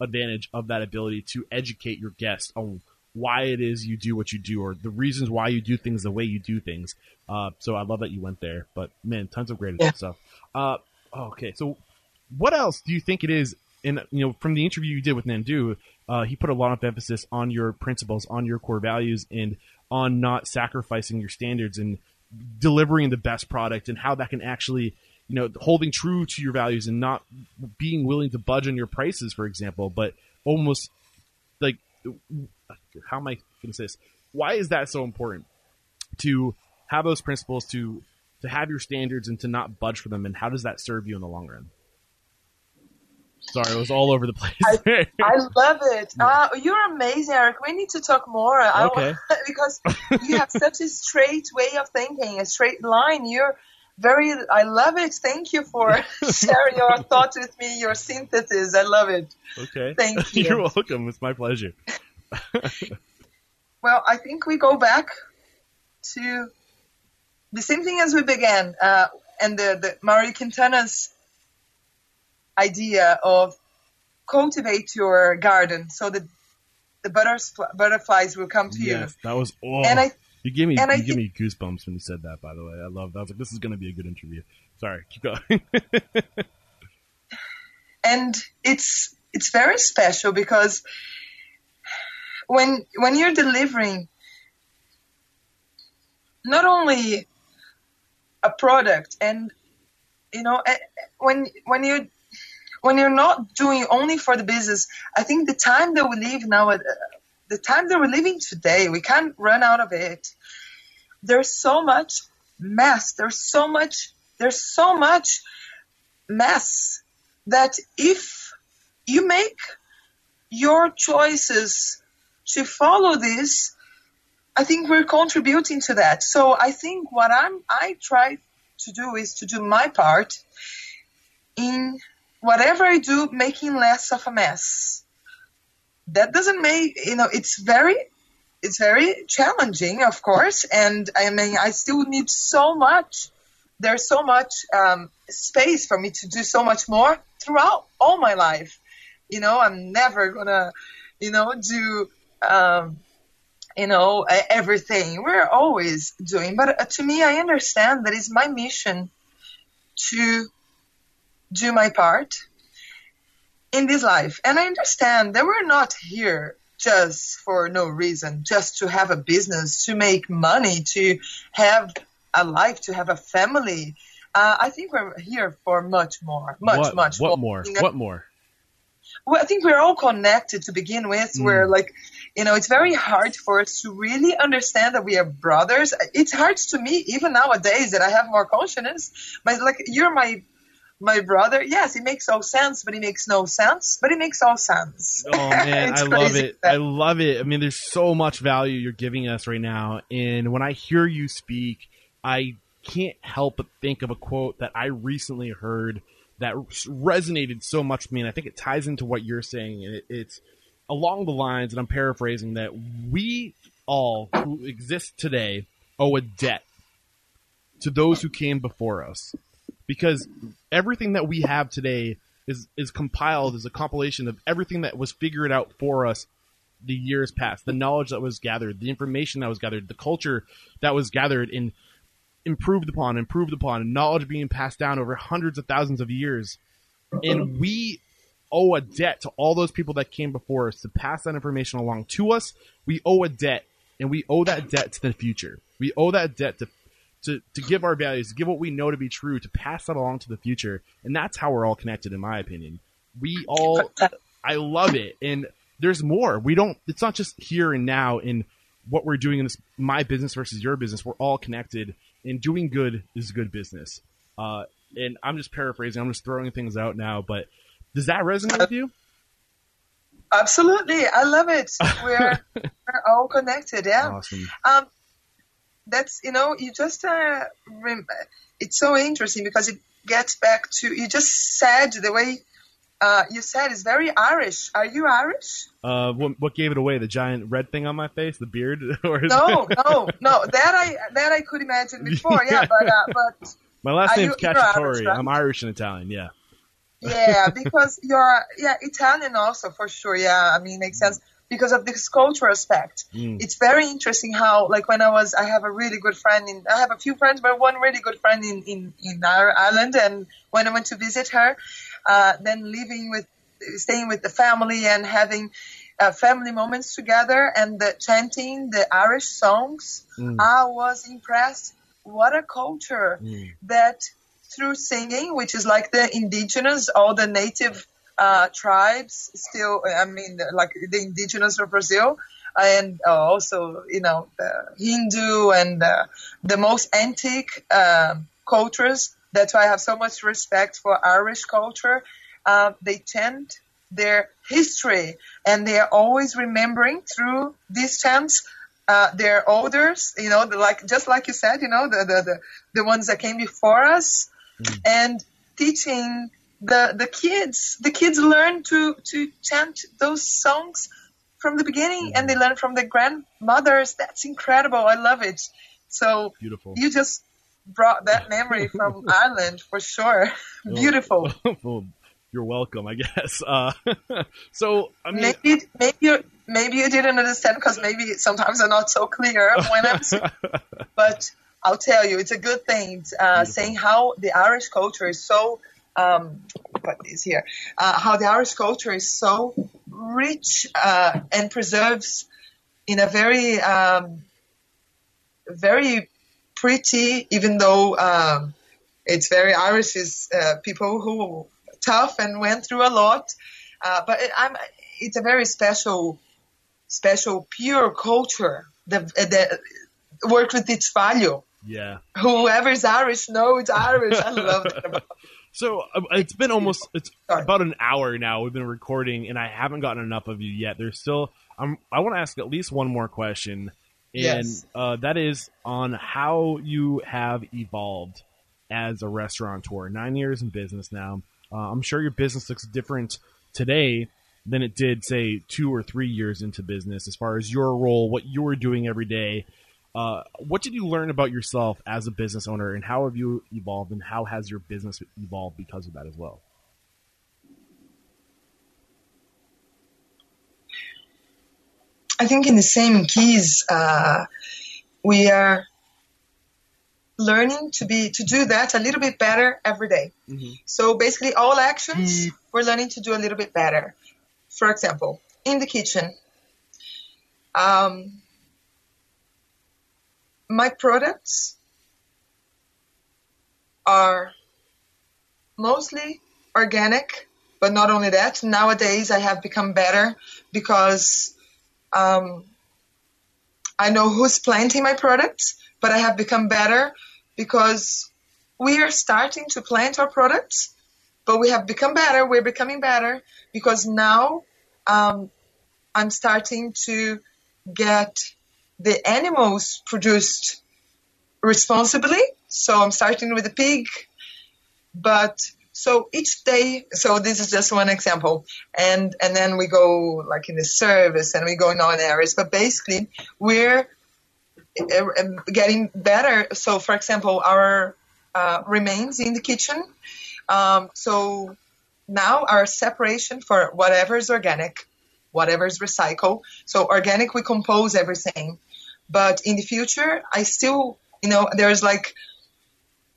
advantage of that ability to educate your guests on why it is you do what you do or the reasons why you do things the way you do things. Uh, so i love that you went there but man tons of great Yeah. stuff. Uh, okay so what else do you think it is? And you know, from the interview you did with Nandu, uh, he put a lot of emphasis on your principles, on your core values, and on not sacrificing your standards and delivering the best product, and how that can actually, you know, holding true to your values and not being willing to budge on your prices, for example, but almost like, how am I going to say this? Why is that so important to have those principles to to have your standards and to not budge for them, and how does that serve you in the long run? Sorry, it was all over the place. I love it. Uh, you're amazing, Eric. We need to talk more. I Okay. because you have such a straight way of thinking, a straight line. You're very, I love it. Thank you for sharing your thoughts with me, your synthesis. I love it. okay. Thank you. You're welcome. It's my pleasure. Well, I think we go back to the same thing as we began, uh, and the, the Mario Quintana's idea of cultivate your garden so that the butters, butterflies will come to Yes, that was. Oh, And I- you gave me and I you give me goosebumps when you said that. By the way, I love. That. I was like, this is going to be a good interview. Sorry, keep going. And it's it's very special because when when you're delivering not only a product and you know when when you when you're not doing only for the business i think the time that we live now uh, the time that we're living today we can't run out of it there's so much mess there's so much there's so much mess that if you make your choices to follow this, I think we're contributing to that. So I think what I'm I try to do is to do my part in whatever I do, making less of a mess. That doesn't make you know it's very it's very challenging, of course, and I mean I still need so much. There's so much um, space for me to do so much more throughout all my life. You know, I'm never gonna, you know, do um, you know, everything. We're always doing. But uh, to me, I understand that it's my mission to do my part in this life. And I understand that we're not here just for no reason, just to have a business, to make money, to have a life, to have a family. Uh, I think we're here for much more, much, what, much what more. more? What more? Well, I think we're all connected to begin with. Mm. We're like, you know, it's very hard for us to really understand that we are brothers. It's hard to me even nowadays that I have more consciousness. But like, you're my my brother. Yes, it makes all sense, but it makes no sense. But it makes all sense. Oh man, I love it. I love it. I mean, there's so much value you're giving us right now, and when I hear you speak, I can't help but think of a quote that I recently heard that resonated so much with me, and I think it ties into what you're saying. And it, it's along the lines, and I'm paraphrasing, that we all who exist today owe a debt to those who came before us. Because everything that we have today is, is compiled as a compilation of everything that was figured out for us the years past, the knowledge that was gathered, the information that was gathered, the culture that was gathered and improved upon, improved upon, knowledge being passed down over hundreds of thousands of years. And we owe a debt to all those people that came before us to pass that information along to us. We owe a debt, and we owe that debt to the future. We owe that debt to to, to give our values, to give what we know to be true, to pass that along to the future. And that's how we're all connected, in my opinion. We all, I love it. And there's more. We don't, it's not just here and now in what we're doing in this, my business versus your business. We're all connected, and doing good is good business. Uh, and I'm just paraphrasing, I'm just throwing things out now, but does that resonate with you? Absolutely, I love it. We're we're all connected. Yeah. Awesome. Um, that's you know you just uh, it's so interesting because it gets back to you just said the way uh, you said is very Irish. Are you Irish? Uh, what, what gave it away? The giant red thing on my face, the beard, or no, no, no. That I that I could imagine before. Yeah, but uh, but my last name's Cacciatore. Right? I'm Irish and Italian. Yeah yeah, because you're yeah Italian also for sure. Yeah, I mean makes sense because of this cultural aspect. Mm. It's very interesting how like when I was I have a really good friend in I have a few friends but one really good friend in in in Ireland and when I went to visit her, uh, then living with staying with the family and having uh, family moments together and the chanting the Irish songs, mm. I was impressed. What a culture mm. that through singing, which is like the indigenous, all the native uh, tribes still, I mean, like the indigenous of Brazil, and uh, also, you know, the Hindu and uh, the most antique uh, cultures. That's why I have so much respect for Irish culture. Uh, they chant their history and they are always remembering through these chants uh, their elders, you know, the, like just like you said, you know, the, the, the, the ones that came before us, mm. and teaching the the kids. The kids learn to to chant those songs from the beginning, and they learn from their grandmothers. That's incredible. I love it. So beautiful. You just brought that memory from Ireland for sure. Beautiful. Well, you're welcome, I guess. Uh, so I mean, maybe maybe you maybe you didn't understand because maybe sometimes I'm not so clear when I'm. but I'll tell you, it's a good thing. Uh, saying how the Irish culture is so, um, put this here, uh, how the Irish culture is so rich uh, and preserves in a very, um, very pretty, even though um, it's very Irish, is uh, people who tough and went through a lot. Uh, but it, it's a very special, special, pure culture that, worked with its value Yeah. Whoever's Irish knows it's Irish. I love that about So uh, it's been almost it's about an hour now. We've been recording, and I haven't gotten enough of you yet. There's still I'm, I want to ask at least one more question, and Yes. uh, that is on how you have evolved as a restaurateur. Nine years in business now. Uh, I'm sure your business looks different today than it did, say, two or three years into business. As far as your role, what you were doing every day, uh, what did you learn about yourself as a business owner, and how have you evolved, and how has your business evolved because of that as well? I think in the same keys, uh, we are learning to be to do that a little bit better every day. So basically, all actions we're learning to do a little bit better. For example, in the kitchen, um, my products are mostly organic, but not only that. Nowadays, I have become better because um, I know who's planting my products, but I have become better because we are starting to plant our products, but we have become better. We're becoming better because now um, I'm starting to get the animals produced responsibly. So I'm starting with the pig, but so each day, so this is just one example, and and then we go like in the service and we go in other areas. But basically, we're um, getting better. So, for example, our uh, remains in the kitchen. Um, so now our separation for whatever is organic, whatever is recycled. So organic, we compose everything. But in the future, I still, you know, there's like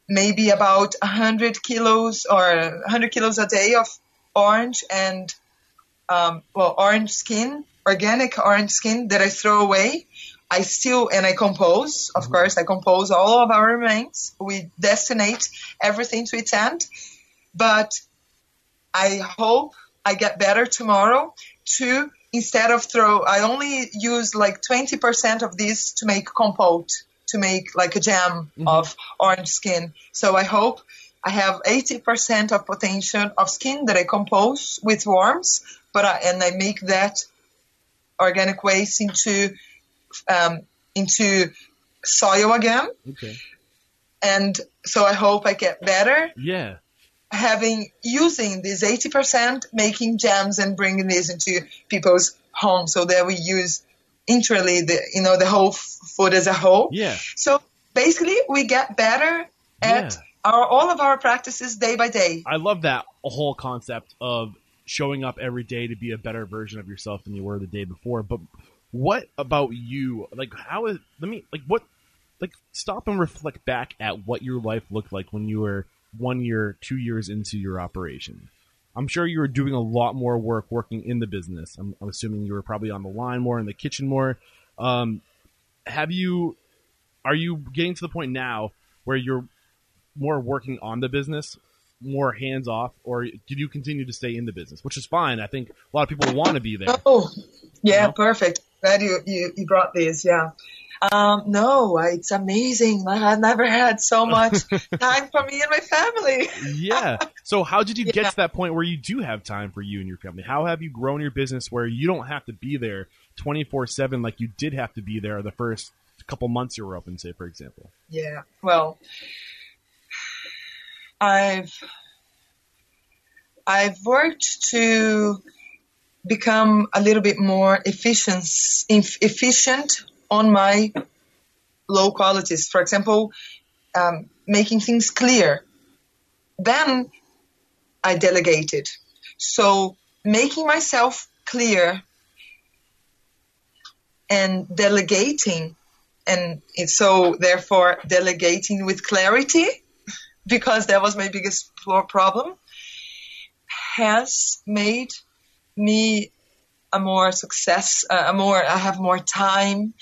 maybe about 100 kilos or 100 kilos a day of orange and, um, well, orange skin, organic orange skin that I throw away. I still, and I compose, of course, I compose all of our remains. We destinate everything to its end. But I hope I get better tomorrow to instead of throw, I only use like 20% of this to make compote, to make like a jam of orange skin. So I hope I have 80% of potential of skin that I compose with worms, but I, and I make that organic waste into, um, into soil again. Okay. And so I hope I get better Yeah. Having using this 80% making jams and bringing this into people's homes so that we use internally the you know the whole f- food as a whole Yeah. so basically we get better at Yeah. our all of our practices day by day I love that whole concept of showing up every day to be a better version of yourself than you were the day before. But what about you? Like, how is, let me, like, what, like, stop and reflect back at what your life looked like when you were one year, two years into your operation. I'm sure you were doing a lot more work working in the business. I'm, I'm assuming you were probably on the line more, in the kitchen more. Um, have you, are you getting to the point now where you're more working on the business, more hands off, or did you continue to stay in the business? Which is fine. I think a lot of people want to be there. oh yeah No? perfect glad you, you you brought this yeah um, no it's amazing i've never had so much time for me and my family yeah. So how did you get Yeah. to that point where you do have time for you and your family? How have you grown your business where you don't have to be there 24/7 like you did have to be there the first couple months you were open, say for example? Yeah. Well, I've I've worked to become a little bit more efficient efficient on my low qualities. For example, um, making things clear. Then I delegated. So making myself clear and delegating and so therefore delegating with clarity because that was my biggest problem has made me a more success uh, a more i have more time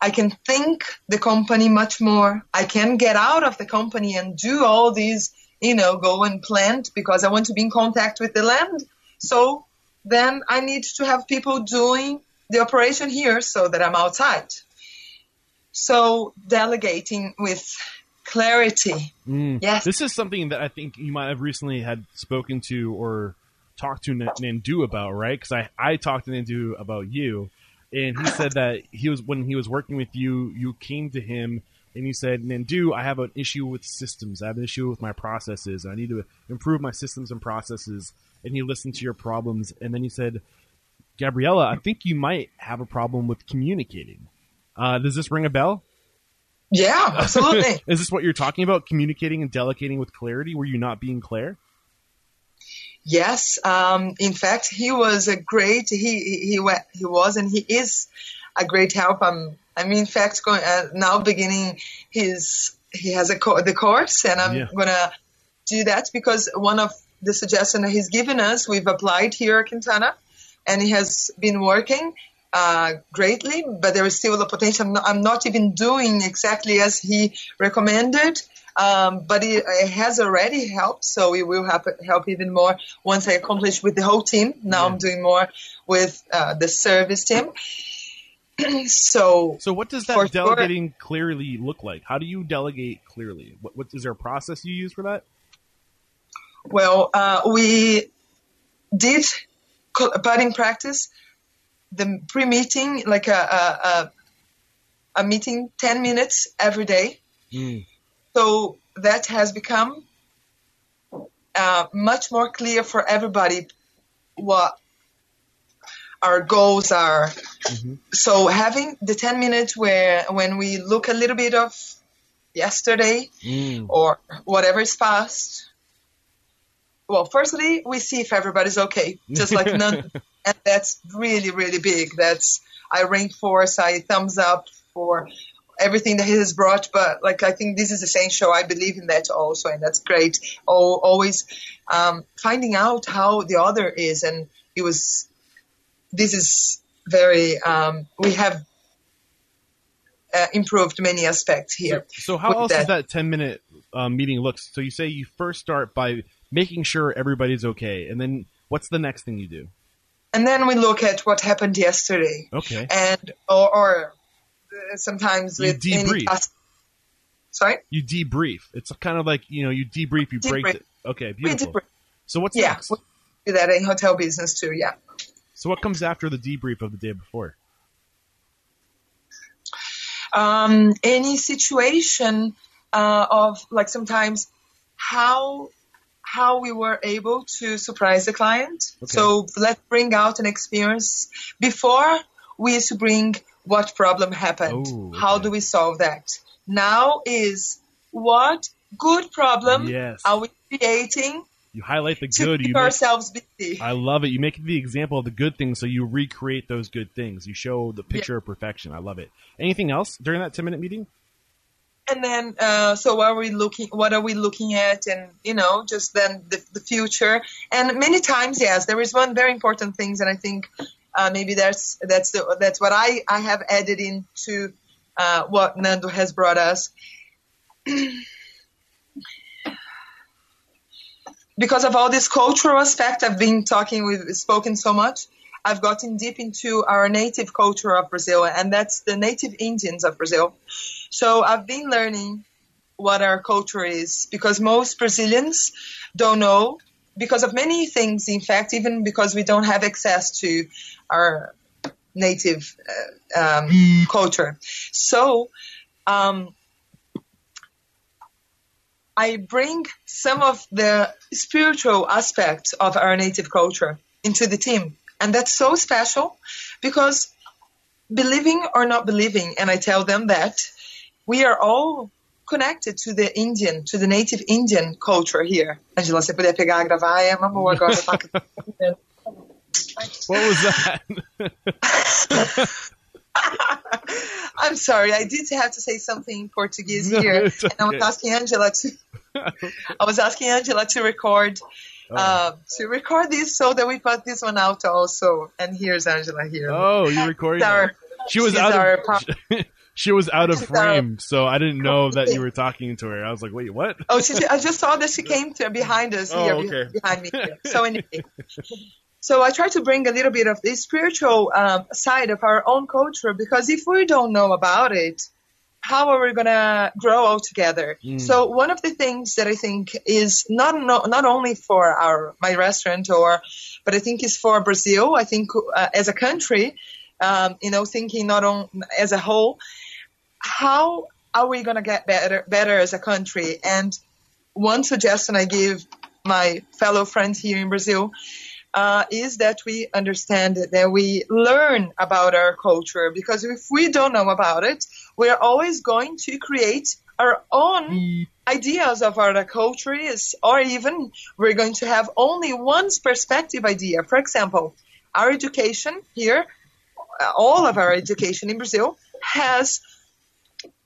i can think the company much more i can get out of the company and do all these you know go and plant because i want to be in contact with the land so then i need to have people doing the operation here so that i'm outside So delegating with clarity. Mm. Yes. This is something that I think you might have recently had spoken to or talked to N- Nandu about, right? Because I, I talked to Nandu about you, and he said that he was when he was working with you, you came to him and you said, Nandu, I have an issue with systems. I have an issue with my processes. I need to improve my systems and processes. And he listened to your problems, and then he said, Gabriella, I think you might have a problem with communicating. Uh, does this ring a bell? Yeah, absolutely. Is this what you're talking about? Communicating and delegating with clarity? Were you not being clear? Yes. Um, in fact, he was a great. He he he, was and he is a great help. I'm I'm in fact going uh, now beginning his he has a co- the course and I'm Yeah. gonna do that because one of the suggestions that he's given us we've applied here at Quintana and it has been working uh, greatly, but there is still a potential. I'm not, I'm not even doing exactly as he recommended, um, but it, it has already helped. So it will help, help even more once I accomplish with the whole team. Now Yeah. I'm doing more with uh, the service team. so So, what does that For sure. delegating clearly look like? How do you delegate clearly? What, what is there a process you use for that? Well, uh, we did batting practice, the pre-meeting, like a, a, a, a meeting, 10 minutes every day. Mm. So that has become uh, much more clear for everybody what our goals are. Mhm. So having the 10 minutes where when we look a little bit of yesterday, Mm. or whatever is past. Well, firstly, we see if everybody's okay, just like none, and that's really, really big. That's I reinforce, I thumbs up for everything that he has brought. But like I think this is essential. I believe in that also, and that's great. Oh, always um, finding out how the other is, and it was. This is very. Um, we have uh, improved many aspects here. So, how with else does that. that 10 minute um, meeting look? So, you say you first start by making sure everybody's okay, and then what's the next thing you do? and then we look at what happened yesterday Okay. and or, or sometimes You with debrief. task sorry You debrief. It's kind of like, you know, you debrief, you break it. Okay, beautiful. So, what's yeah next? we do that in hotel business too yeah So, what comes after the debrief of the day before? um, any situation uh, of like sometimes how how we were able to surprise the client. Okay. So let's bring out an experience before we used to bring what problem happened. Oh, How okay. do we solve that? Now is what good problem Yes. are we creating You highlight the to good. keep You make, ourselves busy? I love it. You make the example of the good things, so you recreate those good things. You show the picture of perfection. I love it. Anything else during that ten minute meeting? and then uh, so what are we looking what are we looking at and you know just then the, the future and many times yes there is one very important thing and i think uh, maybe that's that's the, that's what i i have added into uh, what nando has brought us. Because of all this cultural aspect i've been talking with spoken so much i've gotten deep into our native culture of brazil and that's the native indians of brazil. So I've been learning what our culture is because most Brazilians don't know because of many things. In fact, even because we don't have access to our native uh, um, culture. So um, I bring some of the spiritual aspects of our native culture into the team. And that's so special because believing or not believing, and I tell them that, we are all connected to the Indian, to the native Indian culture here. Angela, você puder pegar, gravar, é uma boa agora. tá? What was that? I'm sorry, I did have to say something in Portuguese No, here, it's and I was asking Angela to. I was asking Angela to record, uh, to record this so that we put this one out also. And here's Angela here. oh, you're recording. She's our- that. She was she's out our of. She was out of our- frame, so I didn't know that you were talking to her. I was like, "Wait, what?" Oh, she, I just saw that she came to behind us Oh, here, okay. be- behind me. Here. So anyway, so I try to bring a little bit of the spiritual um, side of our own culture because if we don't know about it, how are we going to grow all together? Mm. So one of the things that I think is not no, not only for our my restaurant or, but I think is for Brazil. I think uh, as a country, um, you know, thinking not on as a whole, how are we going to get better better as a country? And one suggestion I give my fellow friends here in Brazil uh, is that we understand that we learn about our culture because if we don't know about it, we're always going to create our own ideas of our culture is, or even we're going to have only one perspective idea. For example, our education here, all of our education in Brazil has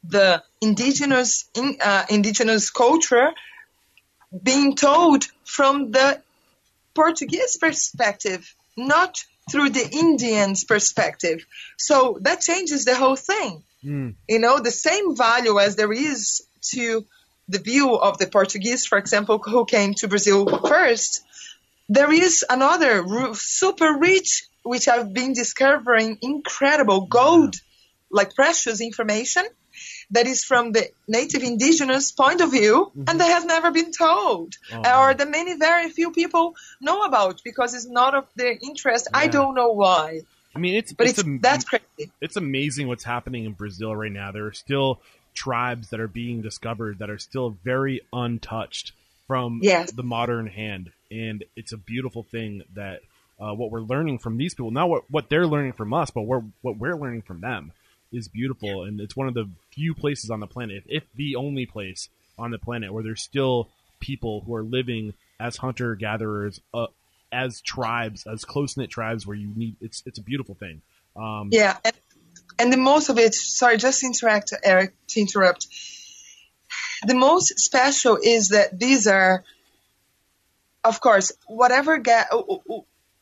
the indigenous in, uh, indigenous culture being told from the Portuguese perspective, not through the Indian's perspective. So that changes the whole thing. Mm. You know, the same value as there is to the view of the Portuguese, for example, who came to Brazil first, there is another super rich, which I've been discovering incredible gold, like precious information that is from the native indigenous point of view Mm-hmm. and that has never been told Oh. or that many very few people know about because it's not of their interest i don't know why I mean, it's but it's, it's, am- that's crazy it's amazing what's happening in Brazil right now. There are still tribes that are being discovered that are still very untouched from Yes. the modern hand, and it's a beautiful thing that uh, what we're learning from these people, not what what they're learning from us, but we're, what we're learning from them, is beautiful, and it's one of the few places on the planet, if the only place on the planet, where there's still people who are living as hunter gatherers. Uh, as tribes, as close knit tribes, where you need it's it's a beautiful thing. Um, yeah and, and the most of it sorry just to interrupt eric to interrupt the most special is that these are of course whatever ga-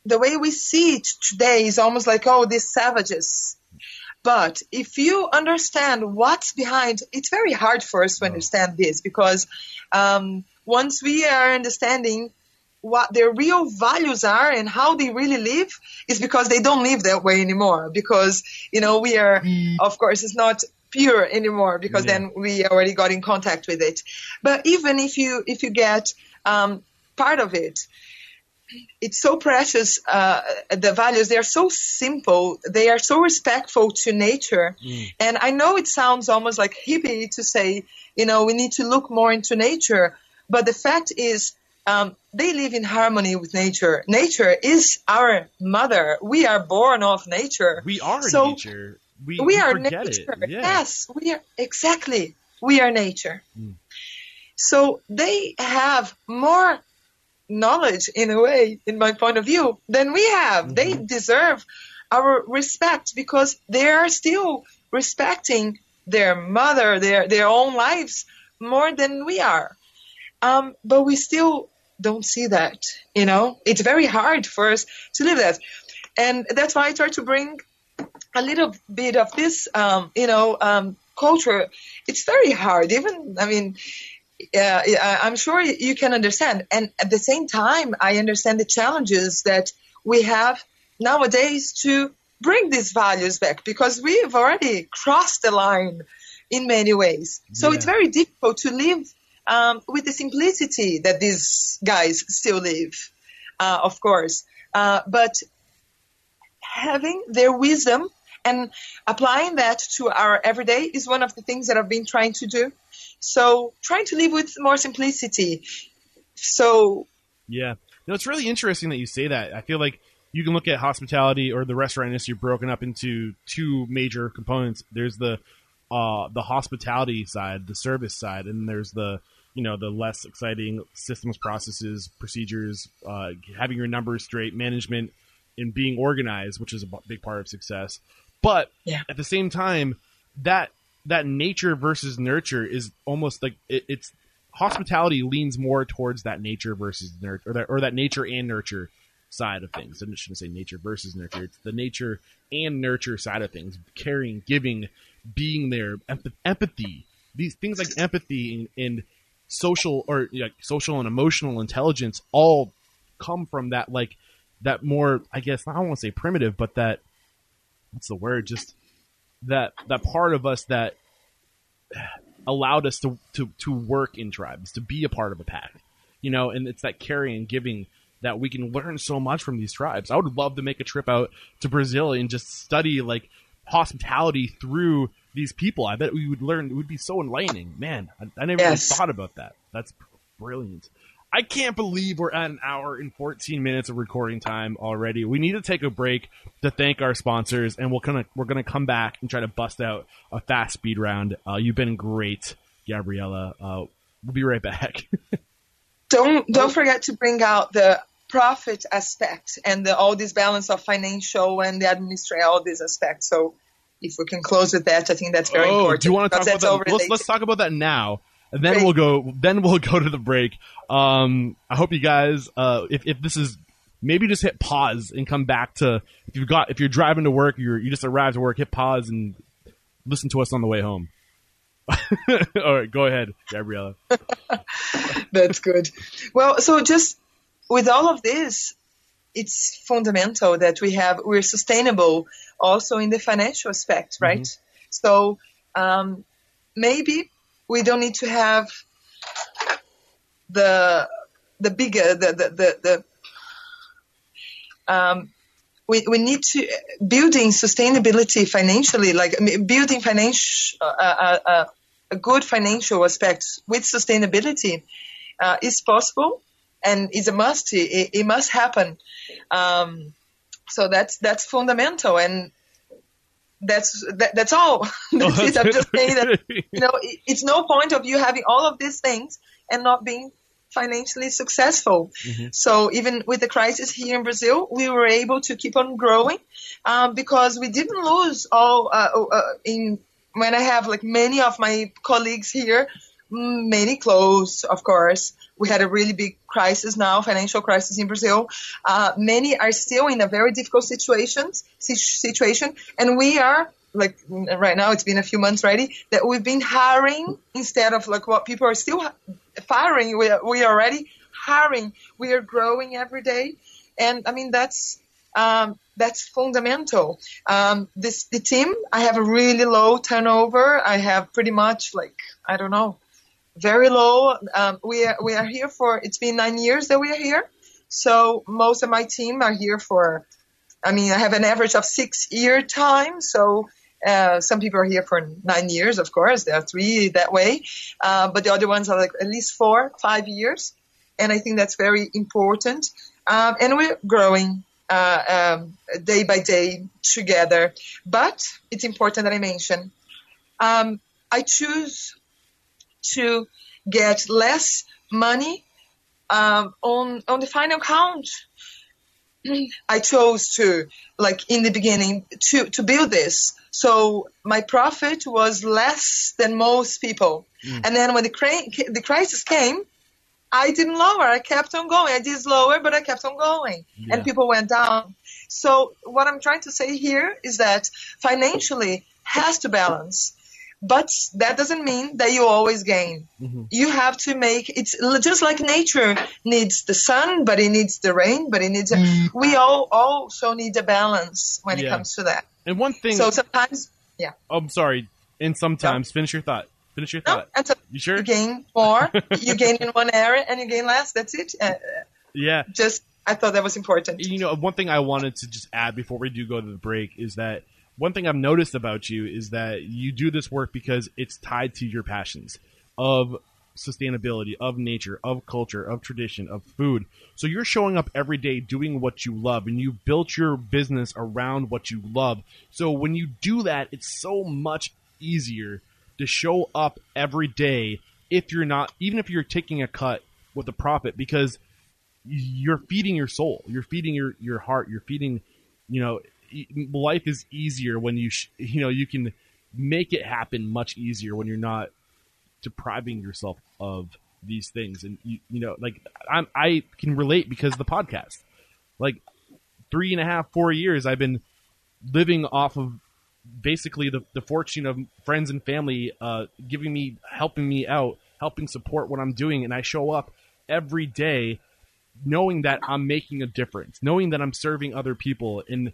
the way we see it today is almost like oh these savages but if you understand what's behind it's very hard for us to understand this because um, once we are understanding what their real values are and how they really live is because they don't live that way anymore. Because you know we are of course it's not pure anymore because Yeah. then we already got in contact with it. But even if you if you get um, part of it it's so precious uh, the values they are so simple they are so respectful to nature and i know it sounds almost like hippie to say you know we need to look more into nature but the fact is um, they live in harmony with nature nature is our mother we are born of nature We are So, nature. We, we we are forget nature. it. Yeah. Yes, we are exactly. We are nature. Mm. So they have more knowledge in a way, in my point of view, than we have. They Mm-hmm. deserve our respect because they are still respecting their mother, their their own lives more than we are. Um, but we still don't see that. You know, it's very hard for us to live that, and that's why I try to bring a little bit of this, um, you know, um, culture. It's very hard. Even, I mean, uh, I- I'm sure you can understand. And at the same time, I understand the challenges that we have nowadays to bring these values back because we've already crossed the line in many ways. So Yeah. it's very difficult to live um, with the simplicity that these guys still live, uh, of course. Uh, but having their wisdom and applying that to our everyday is one of the things that I've been trying to do. So trying to live with more simplicity. So Yeah. No, it's really interesting that you say that. I feel like you can look at hospitality or the restaurant industry broken up into two major components. There's the uh, the hospitality side, the service side, and there's the you know the less exciting systems, processes, procedures, uh, having your numbers straight, management, and being organized, which is a big part of success. But Yeah. at the same time, that that nature versus nurture is almost like it, it's hospitality leans more towards that nature versus nurture, or that, or that nature and nurture side of things. I shouldn't say nature versus nurture. It's the nature and nurture side of things, caring, giving, being there, empath- empathy. These things like empathy and, and social or you know, social and emotional intelligence all come from that like that more I guess I don't want to say primitive, but that what's the word? Just that that part of us that allowed us to, to to work in tribes, to be a part of a pack. You know, and it's that caring and giving that we can learn so much from these tribes. I would love to make a trip out to Brazil and just study like hospitality through these people. I bet we would learn. It would be so enlightening, man. I, I never Yes. even thought about that. That's brilliant. I can't believe we're at an hour and 14 minutes of recording time already. We need to take a break to thank our sponsors, and we'll kind of we're gonna come back and try to bust out a fast speed round. Uh, you've been great, Gabriella. Uh, we'll be right back. don't don't forget to bring out the profit aspect and the, all this balance of financial and the administrative all these aspects so if we can close with that i think that's very oh, important do you want to talk about that? Let's, let's talk about that now, and then we'll go. Then we'll go to the break. Um, I hope you guys, uh, if if this is maybe just hit pause and come back to if you've got if you're driving to work, you're you just arrived to work, hit pause and listen to us on the way home. All right, go ahead, Gabriella. That's good. Well, so just with all of this, it's fundamental that we have we're sustainable also in the financial aspect, right? So um, maybe we don't need to have the the bigger the the the, the um, we, we need to building sustainability financially, like building financial uh, uh, uh, a good financial aspect with sustainability uh, is possible and is a must. It, it must happen. Um, so that's that's fundamental, and that's that, that's all. that's it. I'm just saying that you know it, it's no point of you having all of these things and not being financially successful. So even with the crisis here in Brazil, we were able to keep on growing um, because we didn't lose all uh, uh, in when I have like many of my colleagues here, many close, of course. We had a really big crisis now, financial crisis in Brazil. Uh, many are still in a very difficult situations, situation, and we are like right now. It's been a few months already that we've been hiring instead of like what people are still firing. We are, we are already hiring. We are growing every day, and I mean that's um, that's fundamental. Um, this the team. I have a really low turnover. I have pretty much like I don't know, very low. Um, we are we are here for. It's been nine years that we are here. So most of my team are here for. I mean, I have an average of six year time. So uh, some people are here for nine years, of course. There are three that way, uh, but the other ones are like at least four, five years, and I think that's very important. Um, and we're growing uh, um, day by day together. But it's important that I mention um, I choose to get less money um, on on the final count. I chose to, like in the beginning, to to build this. So my profit was less than most people, and then when the cra- the crisis came, I didn't lower. I kept on going. I did lower, but I kept on going, Yeah. and people went down. So what I'm trying to say here is that financially has to balance, but that doesn't mean that you always gain. Mm-hmm. You have to make it's just like nature needs the sun, but it needs the rain, but it needs. We all also need a balance when it comes to that. And one thing, So sometimes, yeah, oh, I'm sorry. And sometimes, finish your thought. Finish your no, thought. and so You sure? you gain more, you gain in one area, and you gain less. That's it. Uh, Yeah. just I thought that was important. you know, one thing I wanted to just add before we do go to the break is that one thing I've noticed about you is that you do this work because it's tied to your passions of sustainability, of nature, of culture, of tradition, of food. So you're showing up every day doing what you love and you built your business around what you love. So when you do that, it's so much easier to show up every day if you're not even if you're taking a cut with a profit because you're feeding your soul you're feeding your your heart you're feeding you know life is easier when you sh- you know you can make it happen much easier when you're not depriving yourself of these things. And you, you know like I'm, i can relate because the podcast. Like three and a half four years i've been living off of basically the, the fortune of friends and family uh, giving me helping me out helping support what i'm doing. And i show up every day knowing that i'm making a difference knowing that i'm serving other people. And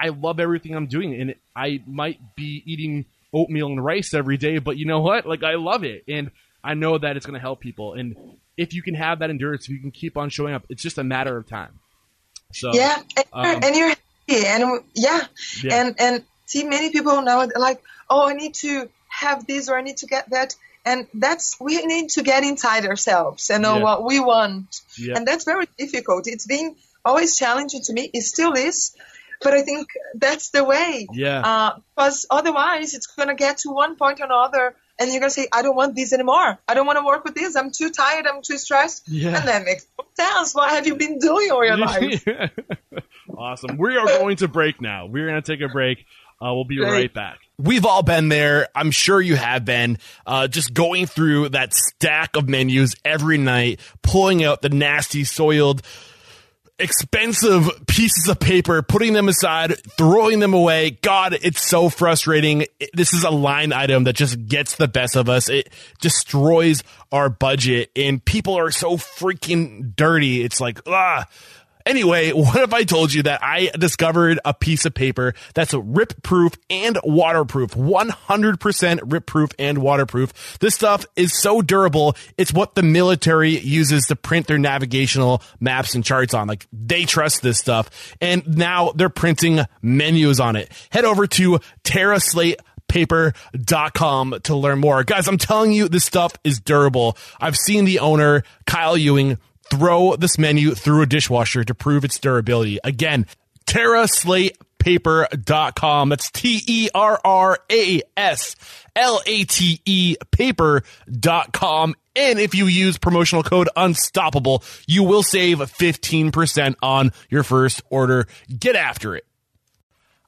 i love everything i'm doing and i might be eating oatmeal and rice every day, but you know what? Like I love it, and I know that it's going to help people. And if you can have that endurance, if you can keep on showing up, it's just a matter of time. So yeah, and, um, you're, and you're happy, and yeah. Yeah. and and see many people now like, oh, I need to have this or I need to get that, and that's we need to get inside ourselves and know Yeah. what we want, Yeah. and that's very difficult. It's been always challenging to me. It still is, but I think that's the way. Yeah. Uh, because otherwise, it's gonna get to one point or another. And you're gonna say, I don't want this anymore. I don't want to work with this. I'm too tired. I'm too stressed. Yeah. And that makes no sense. What have you been doing all your life? awesome. We are going to break now. We're going to take a break. Uh, we'll be Great. right back. We've all been there. I'm sure you have been. Uh, just going through that stack of menus every night, pulling out the nasty, soiled, expensive pieces of paper, putting them aside, throwing them away. God, it's so frustrating. This is a line item that just gets the best of us. It destroys our budget, and people are so freaking dirty. It's like, ah. Anyway, what if I told you that I discovered a piece of paper that's rip proof and waterproof? 100% rip proof and waterproof. This stuff is so durable. It's what the military uses to print their navigational maps and charts on. Like they trust this stuff. And now they're printing menus on it. Head over to TerraSlate paper.com to learn more. Guys, I'm telling you, this stuff is durable. I've seen the owner, Kyle Ewing, throw this menu through a dishwasher to prove its durability. Again, TerraSlatePaper.com. That's T E R R A S L A T E paper.com. And if you use promotional code unstoppable, you will save 15% on your first order. Get after it.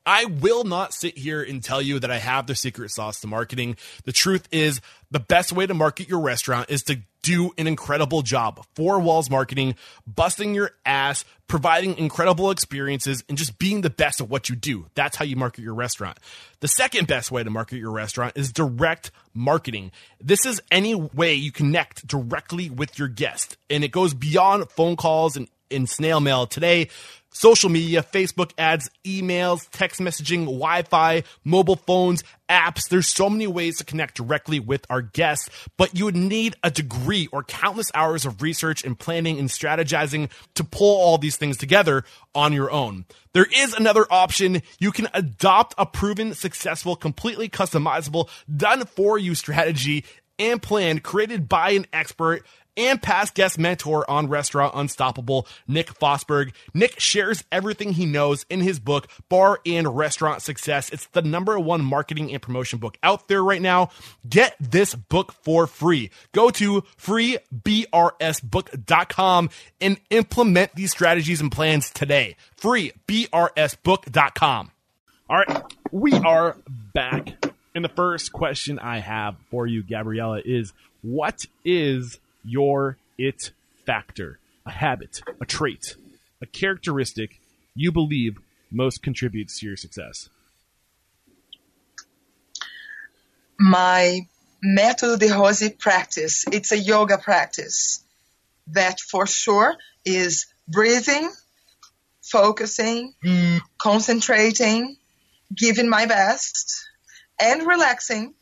I will not sit here and tell you that I have the secret sauce to marketing. The truth is, the best way to market your restaurant is to do an incredible job. Four walls marketing, busting your ass, providing incredible experiences, and just being the best at what you do. That's how you market your restaurant. The second best way to market your restaurant is direct marketing. This is any way you connect directly with your guest, and it goes beyond phone calls and, and snail mail. Today, social media, Facebook ads, emails, text messaging, Wi Fi, mobile phones, apps. There's so many ways to connect directly with our guests, but you would need a degree or countless hours of research and planning and strategizing to pull all these things together on your own. There is another option. You can adopt a proven, successful, completely customizable, done for you strategy and plan created by an expert and past guest mentor on Restaurant Unstoppable, Nick Fosberg. Nick shares everything he knows in his book, Bar and Restaurant Success. It's the number one marketing and promotion book out there right now. Get this book for free. Go to freebrsbook.com and implement these strategies and plans today. Freebrsbook.com. All right, we are back. And the first question I have for you, Gabriella, is what is your it factor? A habit, a trait, a characteristic you believe most contributes to your success? my método DeRose practice. It's a yoga practice that for sure is breathing, focusing, concentrating, giving my best, and relaxing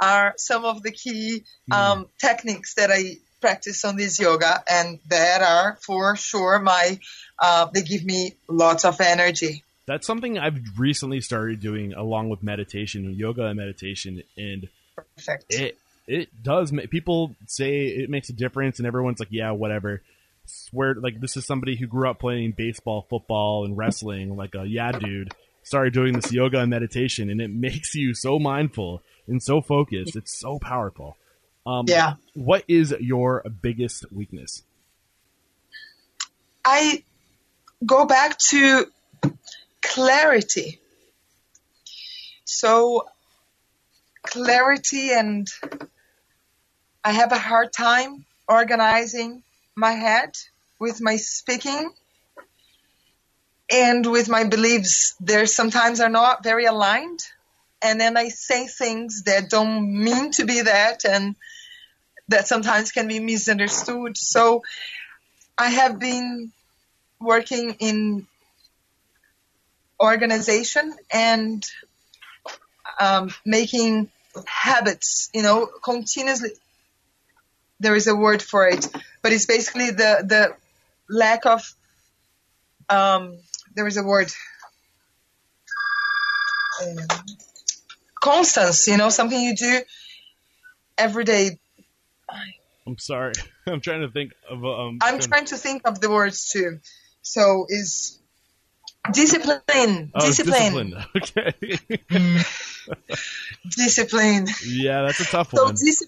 are some of the key um, techniques that I practice on this yoga, and that are for sure my. Uh, they give me lots of energy. That's something I've recently started doing along with meditation, yoga and meditation, and Perfect. it it does. People say it makes a difference, and everyone's like, "Yeah, whatever." Swear, like this is somebody who grew up playing baseball, football, and wrestling. Like a yeah, dude, started doing this yoga and meditation, and it makes you so mindful and so focused. It's so powerful. Um, Yeah. What is your biggest weakness? I go back to clarity. So, clarity, and I have a hard time organizing my head with my speaking and with my beliefs. There sometimes are not very aligned, and then I say things that don't mean to be that, and that sometimes can be misunderstood. So, I have been working in organization and um, making habits, you know, continuously. There is a word for it, but it's basically the the lack of. Um, there is a word. Um, constance, you know, something you do every day. I'm sorry. I'm trying to think of. Um, I'm trying to think of the words too. So is discipline, Oh, discipline, discipline. Okay. discipline. yeah, that's a tough So one. dis-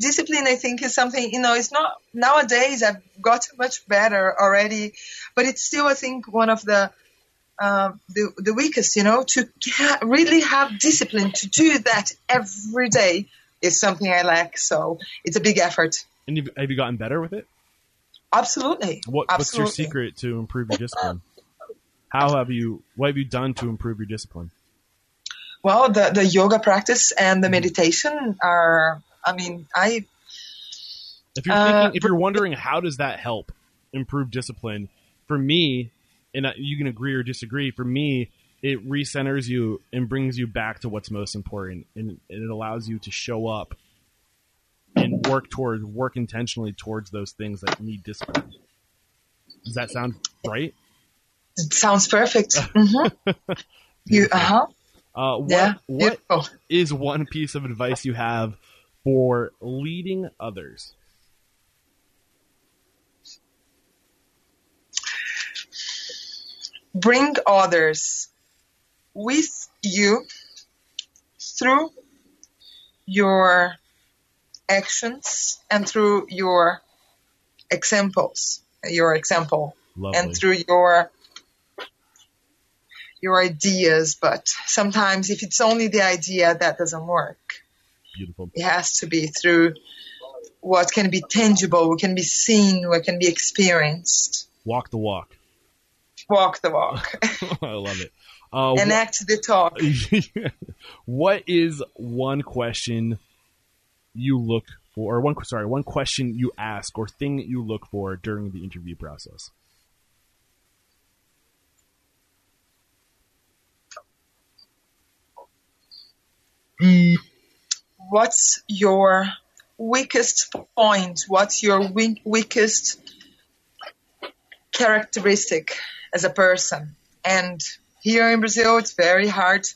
discipline, I think, is something you know. It's not nowadays. I've gotten much better already, but it's still, I think, one of the um, the the weakest. You know, to really have discipline to do that every day is something I lack. So it's a big effort. And you've, have you gotten better with it? Absolutely. What, what's your secret to improve your discipline? How have you? What have you done to improve your discipline? Well, the the yoga practice and the meditation are. I mean, I If you're Uh, thinking, if you're wondering how does that help improve discipline, for me, and uh, you can agree or disagree. For me, it recenters you and brings you back to what's most important, and, and it allows you to show up and work towards work intentionally towards those things that need discipline. Does that sound right? it sounds perfect. hmm You uh huh. Uh, what Yeah. what Beautiful. is one piece of advice you have for leading others? bring others with you through your actions and through your examples your example Lovely. and through your your ideas but sometimes if it's only the idea that doesn't work Beautiful. it has to be through what can be tangible what can be seen what can be experienced Walk the walk. walk the walk I love it. Uh, and wha- act the talk what is one question you look for, or one sorry, one question you ask or thing that you look for during the interview process? what's your weakest point? What's your we- weakest characteristic as a person? And here in Brazil, it's very hard.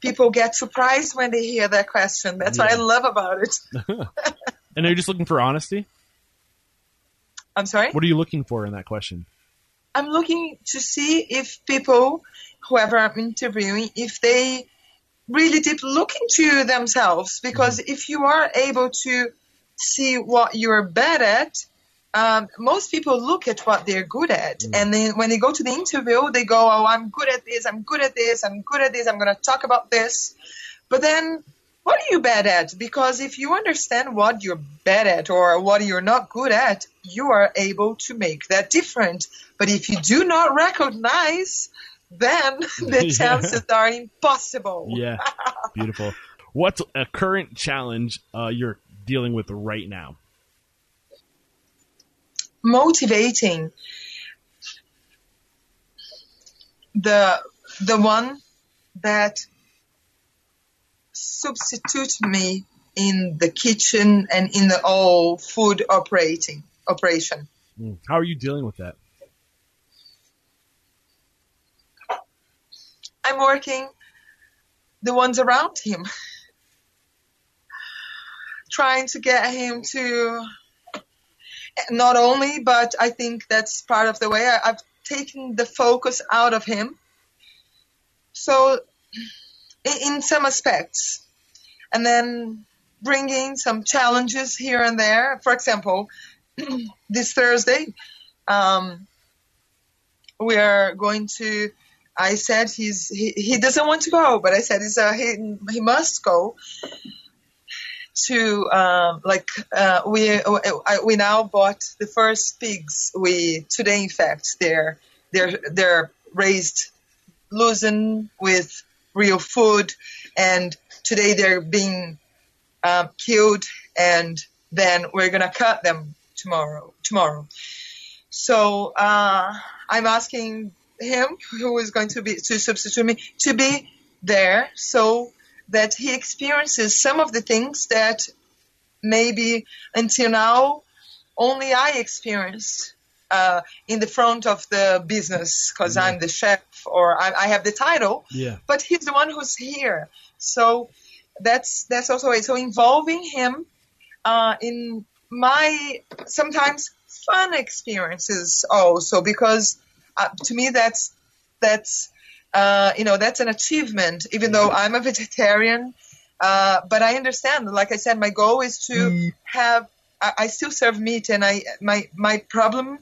People get surprised when they hear that question. That's what I love about it. And are you just looking for honesty? I'm sorry? What are you looking for in that question? I'm looking to see if people, whoever I'm interviewing, if they really did look into themselves. Because mm-hmm. if you are able to see what you're bad at, um, most people look at what they're good at. And then when they go to the interview, they go, Oh, I'm good at this, I'm good at this, I'm good at this, I'm going to talk about this. But then, what are you bad at? Because if you understand what you're bad at or what you're not good at, you are able to make that different. But if you do not recognize, then the Yeah. chances are impossible. Yeah, beautiful. What's a current challenge uh, you're dealing with right now? Motivating the the one that substitutes me in the kitchen and in the all food operating operation. Mm. How are you dealing with that? I'm working the ones around him, trying to get him to not only, but I think that's part of the way I, I've taken the focus out of him. So, in, in some aspects, and then bringing some challenges here and there. For example, this Thursday, um, we are going to. I said he's he, he doesn't want to go, but I said he's uh, he he must go to um, like uh, we we now bought the first pigs. We today, in fact, they're they're they're raised loosened with real food, and today they're being um, killed, and then we're gonna cut them tomorrow. Tomorrow, so uh, I'm asking him, who is going to be to substitute me, to be there. So that he experiences some of the things that maybe until now only I experienced uh, in the front of the business because I'm the chef or I, I have the title. Yeah. But he's the one who's here, so that's that's also it. So involving him uh, in my sometimes fun experiences also because uh, to me that's that's uh, you know that's an achievement even though i'm a vegetarian. Uh, but i understand. Like i said my goal is to have I, I still serve meat and i my my problem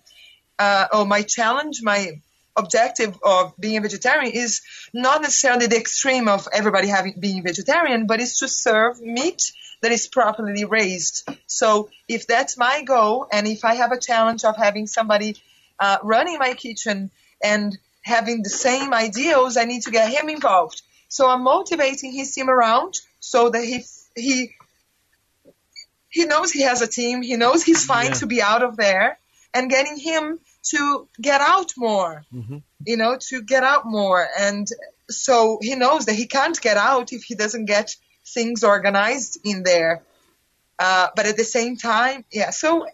uh, or my challenge my objective of being a vegetarian is not necessarily the extreme of everybody having being vegetarian but it's to serve meat that is properly raised. So if that's my goal and if i have a challenge of having somebody uh, running my kitchen and having the same ideals, I need to get him involved. So I'm motivating his team around so that he he he knows he has a team. He knows he's fine Yeah. to be out of there, and getting him to get out more. Mhm. You know, to get out more, and so he knows that he can't get out if he doesn't get things organized in there. Uh, but at the same time, yeah. So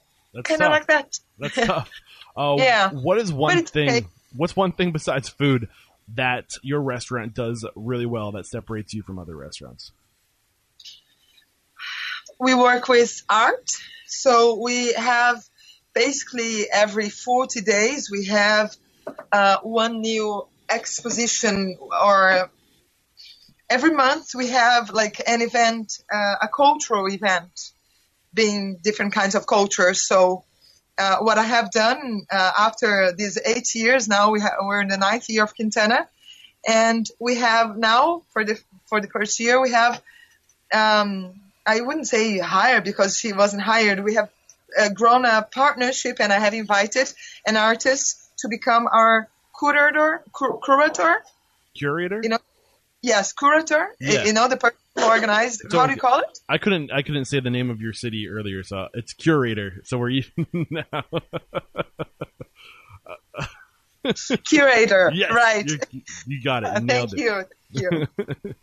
kind of like that. That's tough. Uh, Yeah. What is one thing? okay. What's one thing besides food that your restaurant does really well that separates you from other restaurants? we work with art. So we have basically every 40 days we have uh, one new exposition or every month we have like an event, uh, a cultural event being different kinds of cultures. So uh, what I have done uh, after these eight years now, we ha- we're in the ninth year of Quintana, and we have now for the for the first year we have um, I wouldn't say hired because she wasn't hired. We have uh, grown a partnership, and I have invited an artist to become our curator. Cur- curator, Curator? You know, yes, curator. Yeah. You know, the person organized. So- how do you call it? I couldn't. I couldn't say the name of your city earlier, so it's curator. So we're even now. Curator. yes, right. you're- got it. Uh, thank it. you. Thank you.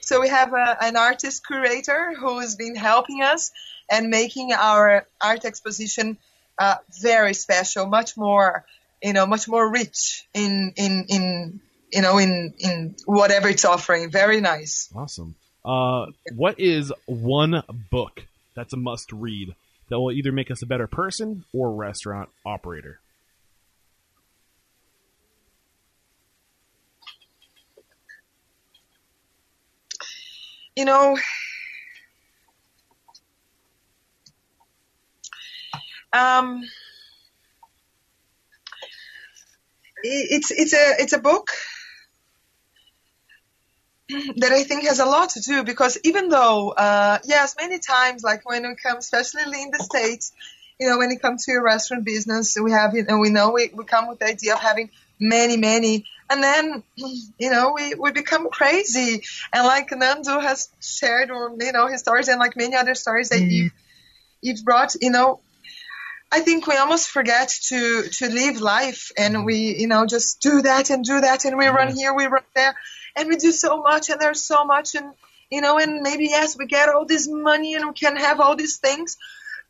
so we have a, an artist curator who has been helping us and making our art exposition uh, very special, much more, you know, much more rich in in in you know in in whatever it's offering. Very nice. Awesome. Uh, what is one book that's a must read that will either make us a better person or restaurant operator? You know. Um, it's it's a it's a book that I think has a lot to do because even though uh, yes, many times like when we come, especially in the states, you know, when it comes to a restaurant business, we have you know we know we, we come with the idea of having many many, and then you know we we become crazy, and like Nando has shared or you know his stories and like many other stories that mm-hmm. you you've brought, you know. I think we almost forget to to live life, and mm-hmm. we you know just do that and do that, and we run mm-hmm. here, we run there, and we do so much, and there's so much, and you know, and maybe yes, we get all this money and we can have all these things,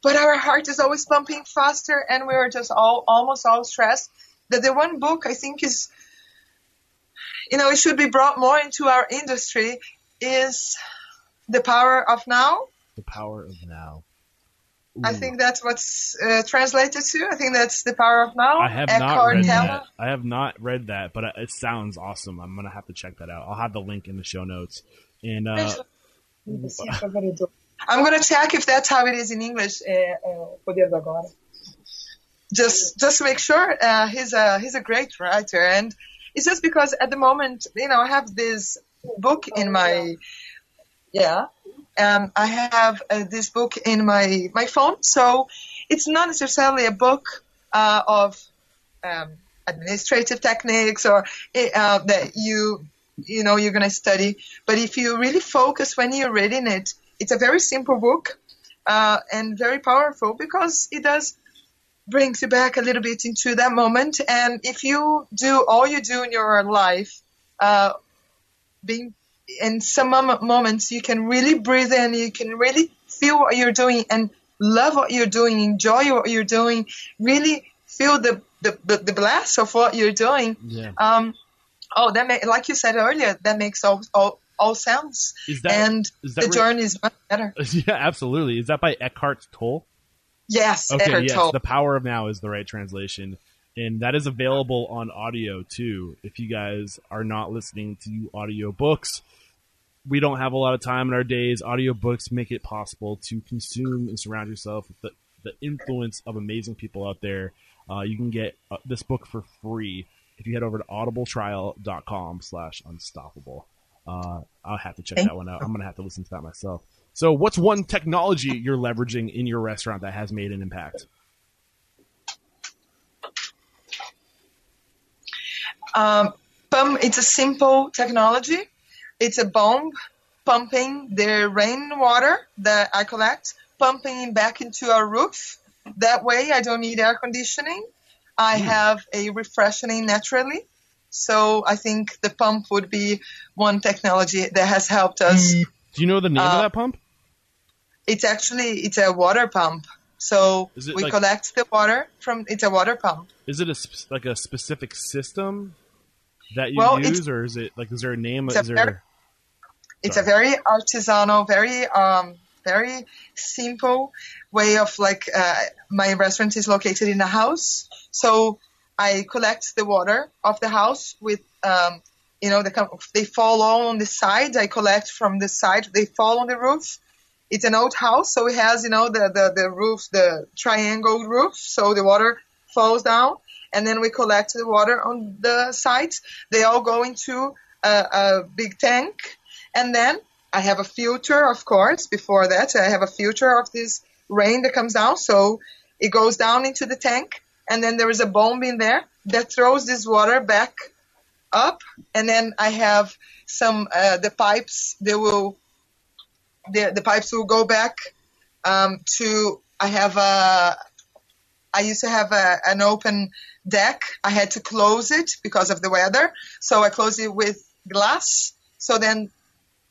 but our heart is always pumping faster, and we are just all almost all stressed. That the one book I think is, you know, it should be brought more into our industry is the power of now. The power of now. I think that's what's uh, translated to. I think that's the power of now. I have not Eckhart read Tolle. that. I have not read that, but it sounds awesome. I'm gonna have to check that out. I'll have the link in the show notes. And uh, I'm gonna check if that's how it is in English. Uh, uh, Just, just to make sure. Uh, he's a he's a great writer, and it's just because at the moment, you know, I have this book in my yeah. Um, I have uh, this book in my my phone, so it's not necessarily a book uh, of um, administrative techniques or uh, that you you know you're going to study. But if you really focus when you're reading it, it's a very simple book uh, and very powerful because it does brings you back a little bit into that moment. And if you do all you do in your life, uh, being in some moments you can really breathe in, you can really feel what you're doing and love what you're doing, enjoy what you're doing, really feel the the, the, the blast of what you're doing. Yeah. Um, oh, that ma- like you said earlier, that makes all all, all sense. Is that- and is that the re- journey is much better. yeah, absolutely. Is that by Eckhart Tolle? Yes, Okay, Eckhart yes. Tolle. The Power of Now is the right translation. And that is available on audio too. If you guys are not listening to audio books, we don't have a lot of time in our days. Audiobooks make it possible to consume and surround yourself with the, the influence of amazing people out there. Uh, you can get uh, this book for free if you head over to audibletrial.com slash unstoppable. Uh, I'll have to check Thank that one out. I'm going to have to listen to that myself. So what's one technology you're leveraging in your restaurant that has made an impact? Um, it's a simple technology. It's a bomb pumping the rainwater that I collect, pumping it back into our roof. That way, I don't need air conditioning. I have a refreshing naturally. So I think the pump would be one technology that has helped us. Do you know the name of Uh, that pump? It's actually it's a water pump. So we like- collect the water from it's a water pump. Is it a sp- like a specific system that you Well, use, or is it like is there a name? It's a Is there It's a very artisanal, very um, very simple way of like uh, my restaurant is located in a house, so I collect the water of the house with um, you know the com- they fall on the side. I collect from the side. They fall on the roof. It's an old house, so it has you know the the, the roof, the triangle roof, so the water falls down, and then we collect the water on the sides. They all go into a, a big tank, and then I have a filter, of course. Before that, I have a filter of this rain that comes down, so it goes down into the tank, and then there is a bomb in there that throws this water back up, and then I have some uh, the pipes. They will the the pipes will go back um, to. I have a. I used to have a, an open deck. I had to close it because of the weather, so I closed it with glass. So then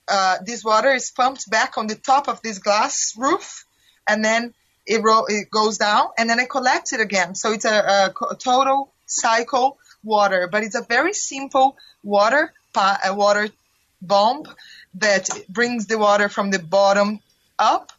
uh, this water is pumped back on the top of this glass roof, and then it, ro- it goes down, and then I collect it again. So it's a, a total cycle water, but it's a very simple water pa- a water bomb that brings the water from the bottom up,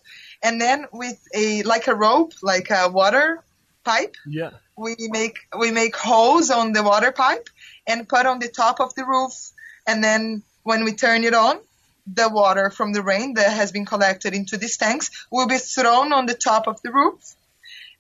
and then with a like a rope, like a water pipe, yeah. we make we make holes on the water pipe and put on the top of the roof and then when we turn it on the water from the rain that has been collected into these tanks will be thrown on the top of the roof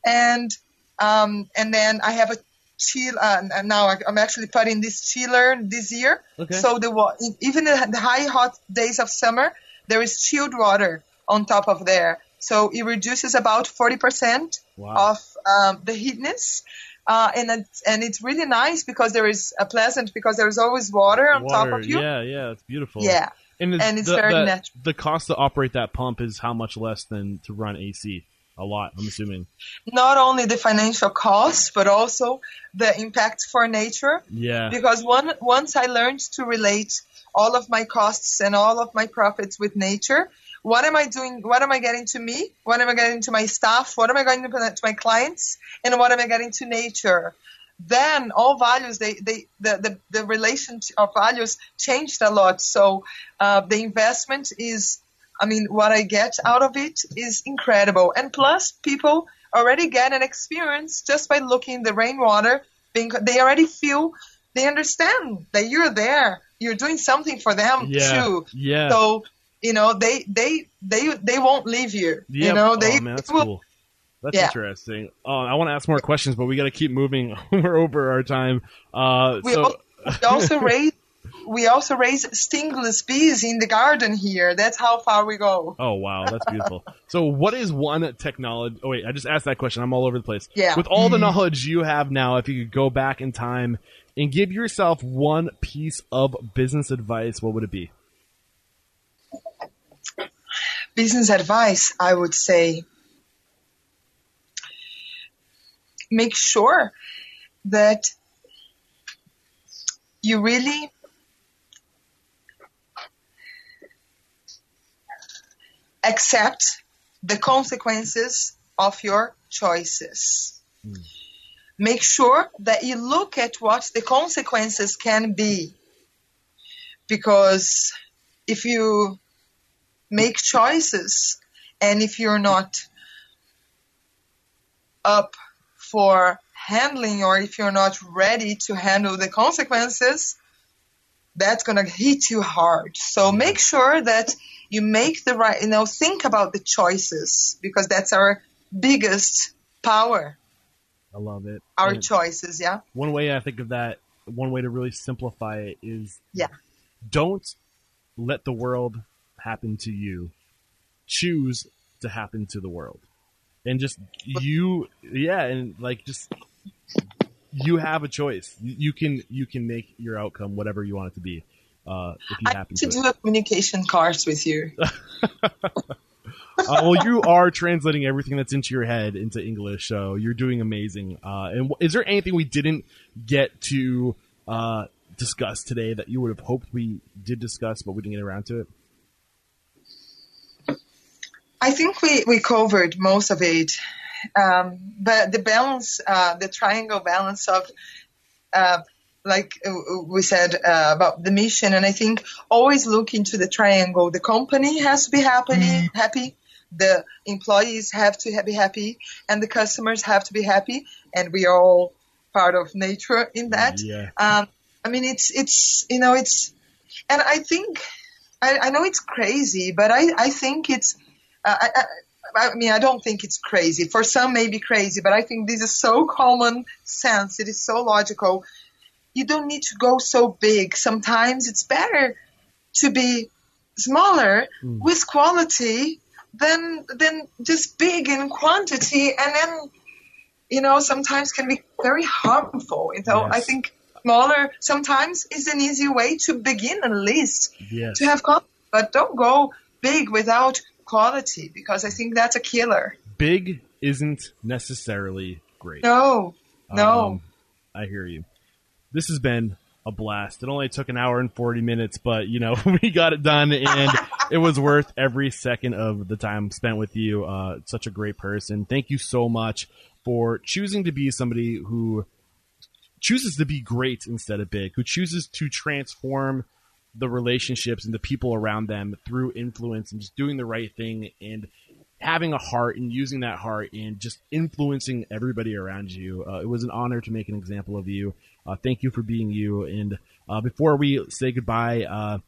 and um, and then i have a chill uh, now i'm actually putting this chiller this year Okay. so the wa- even in the high hot days of summer there is chilled water on top of there so it reduces about 40% Wow. of um, the heatness. Uh, and it's, and it's really nice because there is a pleasant because there is always water on Water. top of you. Yeah, yeah, it's beautiful. Yeah. And it's, and it's the, very the, natural. The cost to operate that pump is how much less than to run AC? A lot, I'm assuming. Not only the financial cost, but also the impact for nature. Yeah, Because one, once I learned to relate all of my costs and all of my profits with nature, what am I doing? What am I getting to me? What am I getting to my staff? What am I getting to my clients? And what am I getting to nature? Then all values, they, they, the, the, the relation of values changed a lot. So uh, the investment is, I mean, what I get out of it is incredible. And plus, people already get an experience just by looking the rainwater. Being, they already feel, they understand that you're there. You're doing something for them yeah, too. yeah. So you know they they they they won't leave you. yeah. You know they oh, man, that's will- cool. That's Yeah. interesting. Uh, I want to ask more questions, but we got to keep moving. We're over our time. Uh, We, so, al- we also raise we also raise stingless bees in the garden here. That's how far we go. Oh wow, that's beautiful. so, what is one technology? Oh wait, I just asked that question. I'm all over the place. Yeah. With all the knowledge you have now, if you could go back in time and give yourself one piece of business advice, what would it be? Business advice, I would say, make sure that you really accept the consequences of your choices. Hmm. Make sure that you look at what the consequences can be. Because if you make choices and if you're not up for handling or if you're not ready to handle the consequences, that's going to hit you hard. So make sure that you make the right, you know, think about the choices because that's our biggest power, I love it. our And choices, yeah? one way I think of that, one way to really simplify it is Yeah. don't let the world happen to you. Choose to happen to the world. And just you yeah, and like just you have a choice. You can you can make your outcome whatever you want it to be. Uh, if you I happen to. to do a communication course with you. uh, well, you are translating everything that's into your head into English, so you're doing amazing. Uh, and w- is there anything we didn't get to uh, discuss today that you would have hoped we did discuss, but we didn't get around to it? I think we, we covered most of it. Um, but the balance, uh, the triangle balance of, uh, like we said uh, about the mission, and I think always look into the triangle. The company has to be happy, happy. The employees have to be happy, and the customers have to be happy, and we are all part of nature in that. Yeah. Um, I mean, it's it's you know it's, and I think I, I know it's crazy, but I I think it's uh, I, I, I mean, I don't think it's crazy. For some, maybe crazy, but I think this is so common sense. It is so logical. You don't need to go so big. Sometimes it's better to be smaller with quality than than just big in quantity, and then you know sometimes can be very harmful. You know, I think smaller sometimes is an easy way to begin at least Yes. to have quality, but don't go big without quality because I think that's a killer. Big isn't necessarily great. No, no. Um, I hear you. This has been a blast. It only took an hour and 40 minutes, but you know, we got it done and it was worth every second of the time spent with you. Uh, such a great person. Thank you so much for choosing to be somebody who chooses to be great instead of big, who chooses to transform the relationships and the people around them through influence and just doing the right thing and having a heart and using that heart and just influencing everybody around you. Uh, it was an honor to make an example of you. Uh, thank you for being you. And uh, before we say goodbye, uh,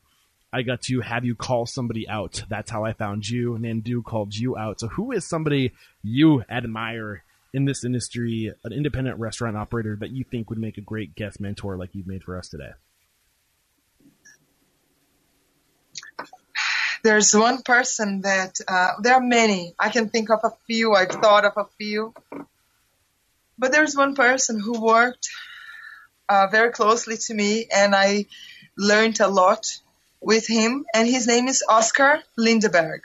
I got to have you call somebody out. That's how I found you. Nandu called you out. So, who is somebody you admire in this industry, an independent restaurant operator that you think would make a great guest mentor like you've made for us today? There's one person that uh, there are many. I can think of a few. I've thought of a few, but there's one person who worked uh, very closely to me, and I learned a lot with him. And his name is Oscar Lindeberg.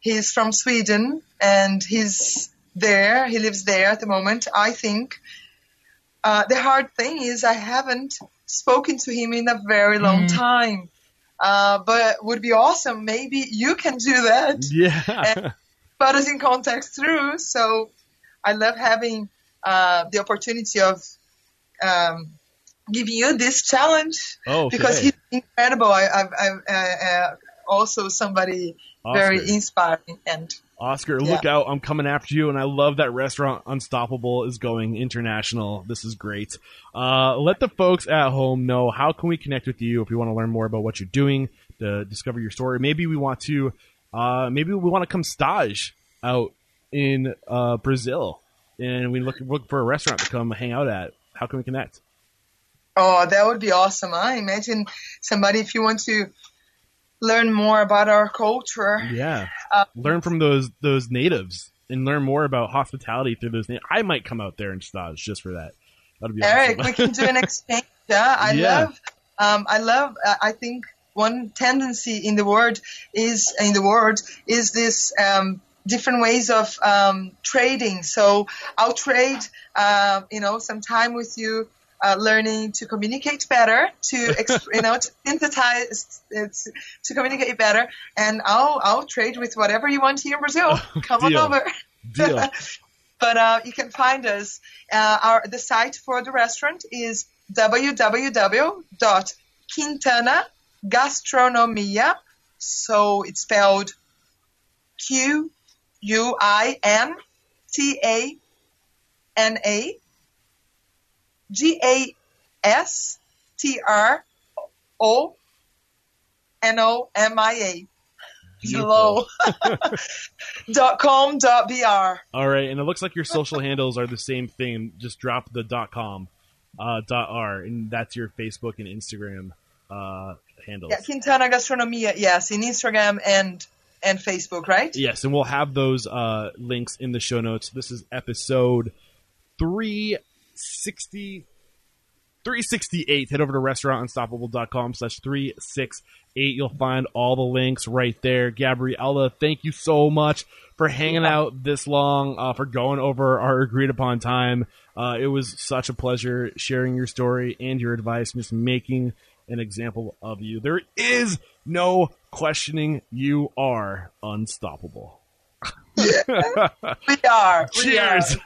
He's from Sweden, and he's there. He lives there at the moment. I think uh, the hard thing is I haven't spoken to him in a very long time. Uh, but would be awesome. Maybe you can do that. Yeah. Put us in contact through. So I love having uh, the opportunity of um, giving you this challenge Oh, because okay. he's incredible. I, I've, I've uh, uh, also somebody very inspiring and Oscar, Yeah. look out. I'm coming after you. And I love that restaurant Unstoppable is going international. This is great. Uh, let the folks at home know how can we connect with you if we want to learn more about what you're doing, to discover your story. Maybe we want to, uh, maybe we want to come stage out in uh, Brazil and we look, look for a restaurant to come hang out at. How can we connect? Oh, that would be awesome. I imagine somebody, if you want to learn more about our culture, Yeah. Uh, learn from those those natives and learn more about hospitality through those. Na- I might come out there and stage just for that. That'd be Eric, awesome. we can do an exchange. Yeah, I Yeah. love, um, I love, uh, I think one tendency in the world is, in the world, is this, um, different ways of, um, trading. So I'll trade, uh, you know, some time with you, uh, learning to communicate better, to exp- you know, to synthesize, it's, to communicate better. And I'll I'll trade with whatever you want here in Brazil. Come on over. Deal. but uh, you can find us. Uh, our the site for the restaurant is www.quintanagastronomia. So it's spelled Q U I N T A N A G A S T R O N O M I A. Hello. dot com dot br. All right, and it looks like your social handles are the same thing. Just drop the dot com, uh, dot r, and that's your Facebook and Instagram uh, handles. Yeah, Quintana Gastronomia. Yes, in Instagram and and Facebook, right? Yes, and we'll have those uh, links in the show notes. This is episode 360, 368. Head over to restaurantunstoppable.com slash 368. You'll find all the links right there. Gabriella, thank you so much for hanging out this long, uh, for going over our agreed upon time. Uh, it was such a pleasure sharing your story and your advice, and just making an example of you. There is no questioning you are unstoppable. We are. We Cheers.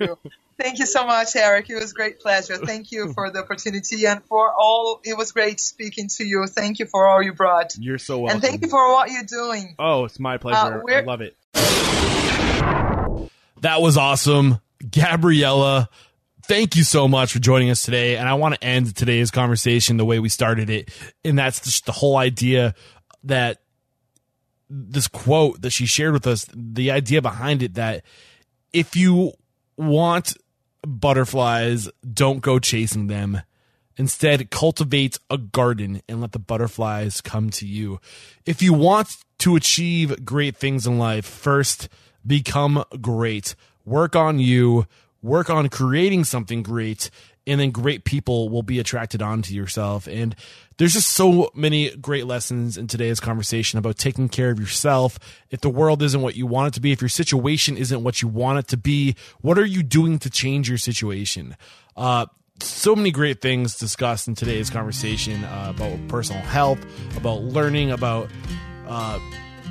are. Thank you so much, Eric. It was a great pleasure. Thank you for the opportunity and for all. It was great speaking to you. Thank you for all you brought. You're so welcome. And thank you for what you're doing. Oh, it's my uh, pleasure. I love it. That was awesome. Gabriella, thank you so much for joining us today. And I want to end today's conversation the way we started it. And that's just the whole idea that this quote that she shared with us, the idea behind it that if you want butterflies, don't go chasing them. Instead, cultivate a garden and let the butterflies come to you. If you want to achieve great things in life, first become great. Work on you, work on creating something great, and then great people will be attracted onto yourself. And there's just so many great lessons in today's conversation about taking care of yourself. If the world isn't what you want it to be, if your situation isn't what you want it to be, what are you doing to change your situation? Uh, so many great things discussed in today's conversation uh, about personal health, about learning, about uh,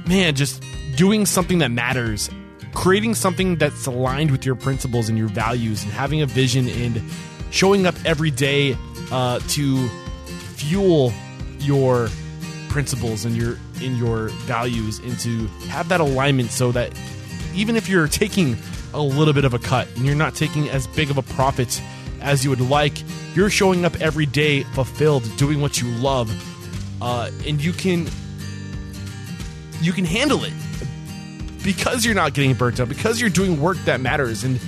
man, just doing something that matters, creating something that's aligned with your principles and your values, and having a vision and showing up every day uh, to fuel your principles and your in your values and to have that alignment so that even if you're taking a little bit of a cut and you're not taking as big of a profit as you would like you're showing up every day fulfilled doing what you love uh, and you can you can handle it. Because you're not getting burnt out because you're doing work that matters and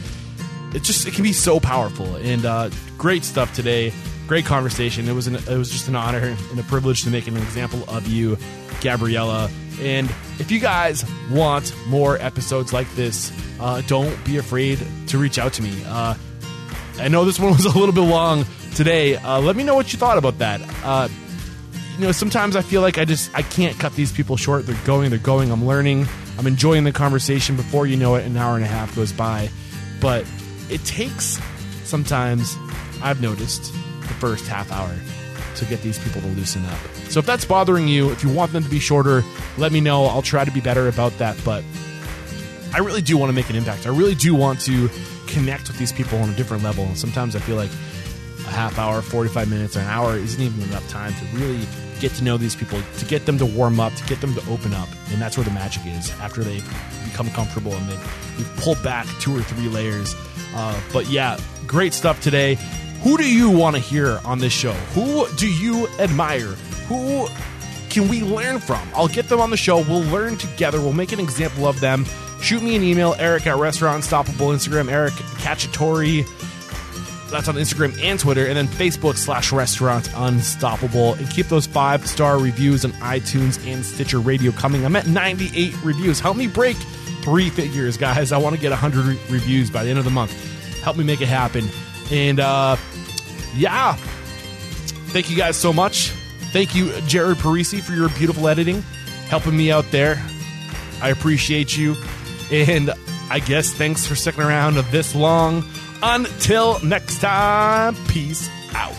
it just it can be so powerful. And uh, great stuff today. Great conversation. It was an, it was just an honor and a privilege to make an example of you gabriella. And if you guys want more episodes like this uh, don't be afraid to reach out to me. Uh, i know this one was a little bit long today. Uh, let me know what you thought about that. Uh, you know sometimes i feel like i just i can't cut these people short. They're going they're going. I'm learning. I'm enjoying the conversation before you know it an hour and a half goes by. But it takes sometimes i've noticed the first half hour to get these people to loosen up so if that's bothering you if you want them to be shorter let me know i'll try to be better about that but i really do want to make an impact i really do want to connect with these people on a different level and sometimes i feel like a half hour, 45 minutes, or an hour isn't even enough time to really get to know these people, to get them to warm up, to get them to open up. And that's where the magic is after they've become comfortable and they've, we've pulled back two or three layers. Uh, but yeah, great stuff today. Who do you want to hear on this show? Who do you admire? Who can we learn from? I'll get them on the show. We'll learn together. We'll make an example of them. Shoot me an email, Eric at Restaurant Unstoppable, Instagram, Eric Cacciatore. That's on Instagram and Twitter, and then Facebook slash Restaurant Unstoppable. And keep those five star reviews on iTunes and Stitcher Radio coming. I'm at 98 reviews. Help me break three figures, guys. I want to get 100 re- reviews by the end of the month. Help me make it happen. And uh, yeah, thank you guys so much. Thank you, Jared Parisi, for your beautiful editing, helping me out there. I appreciate you. And I guess thanks for sticking around this long. Until next time, peace out.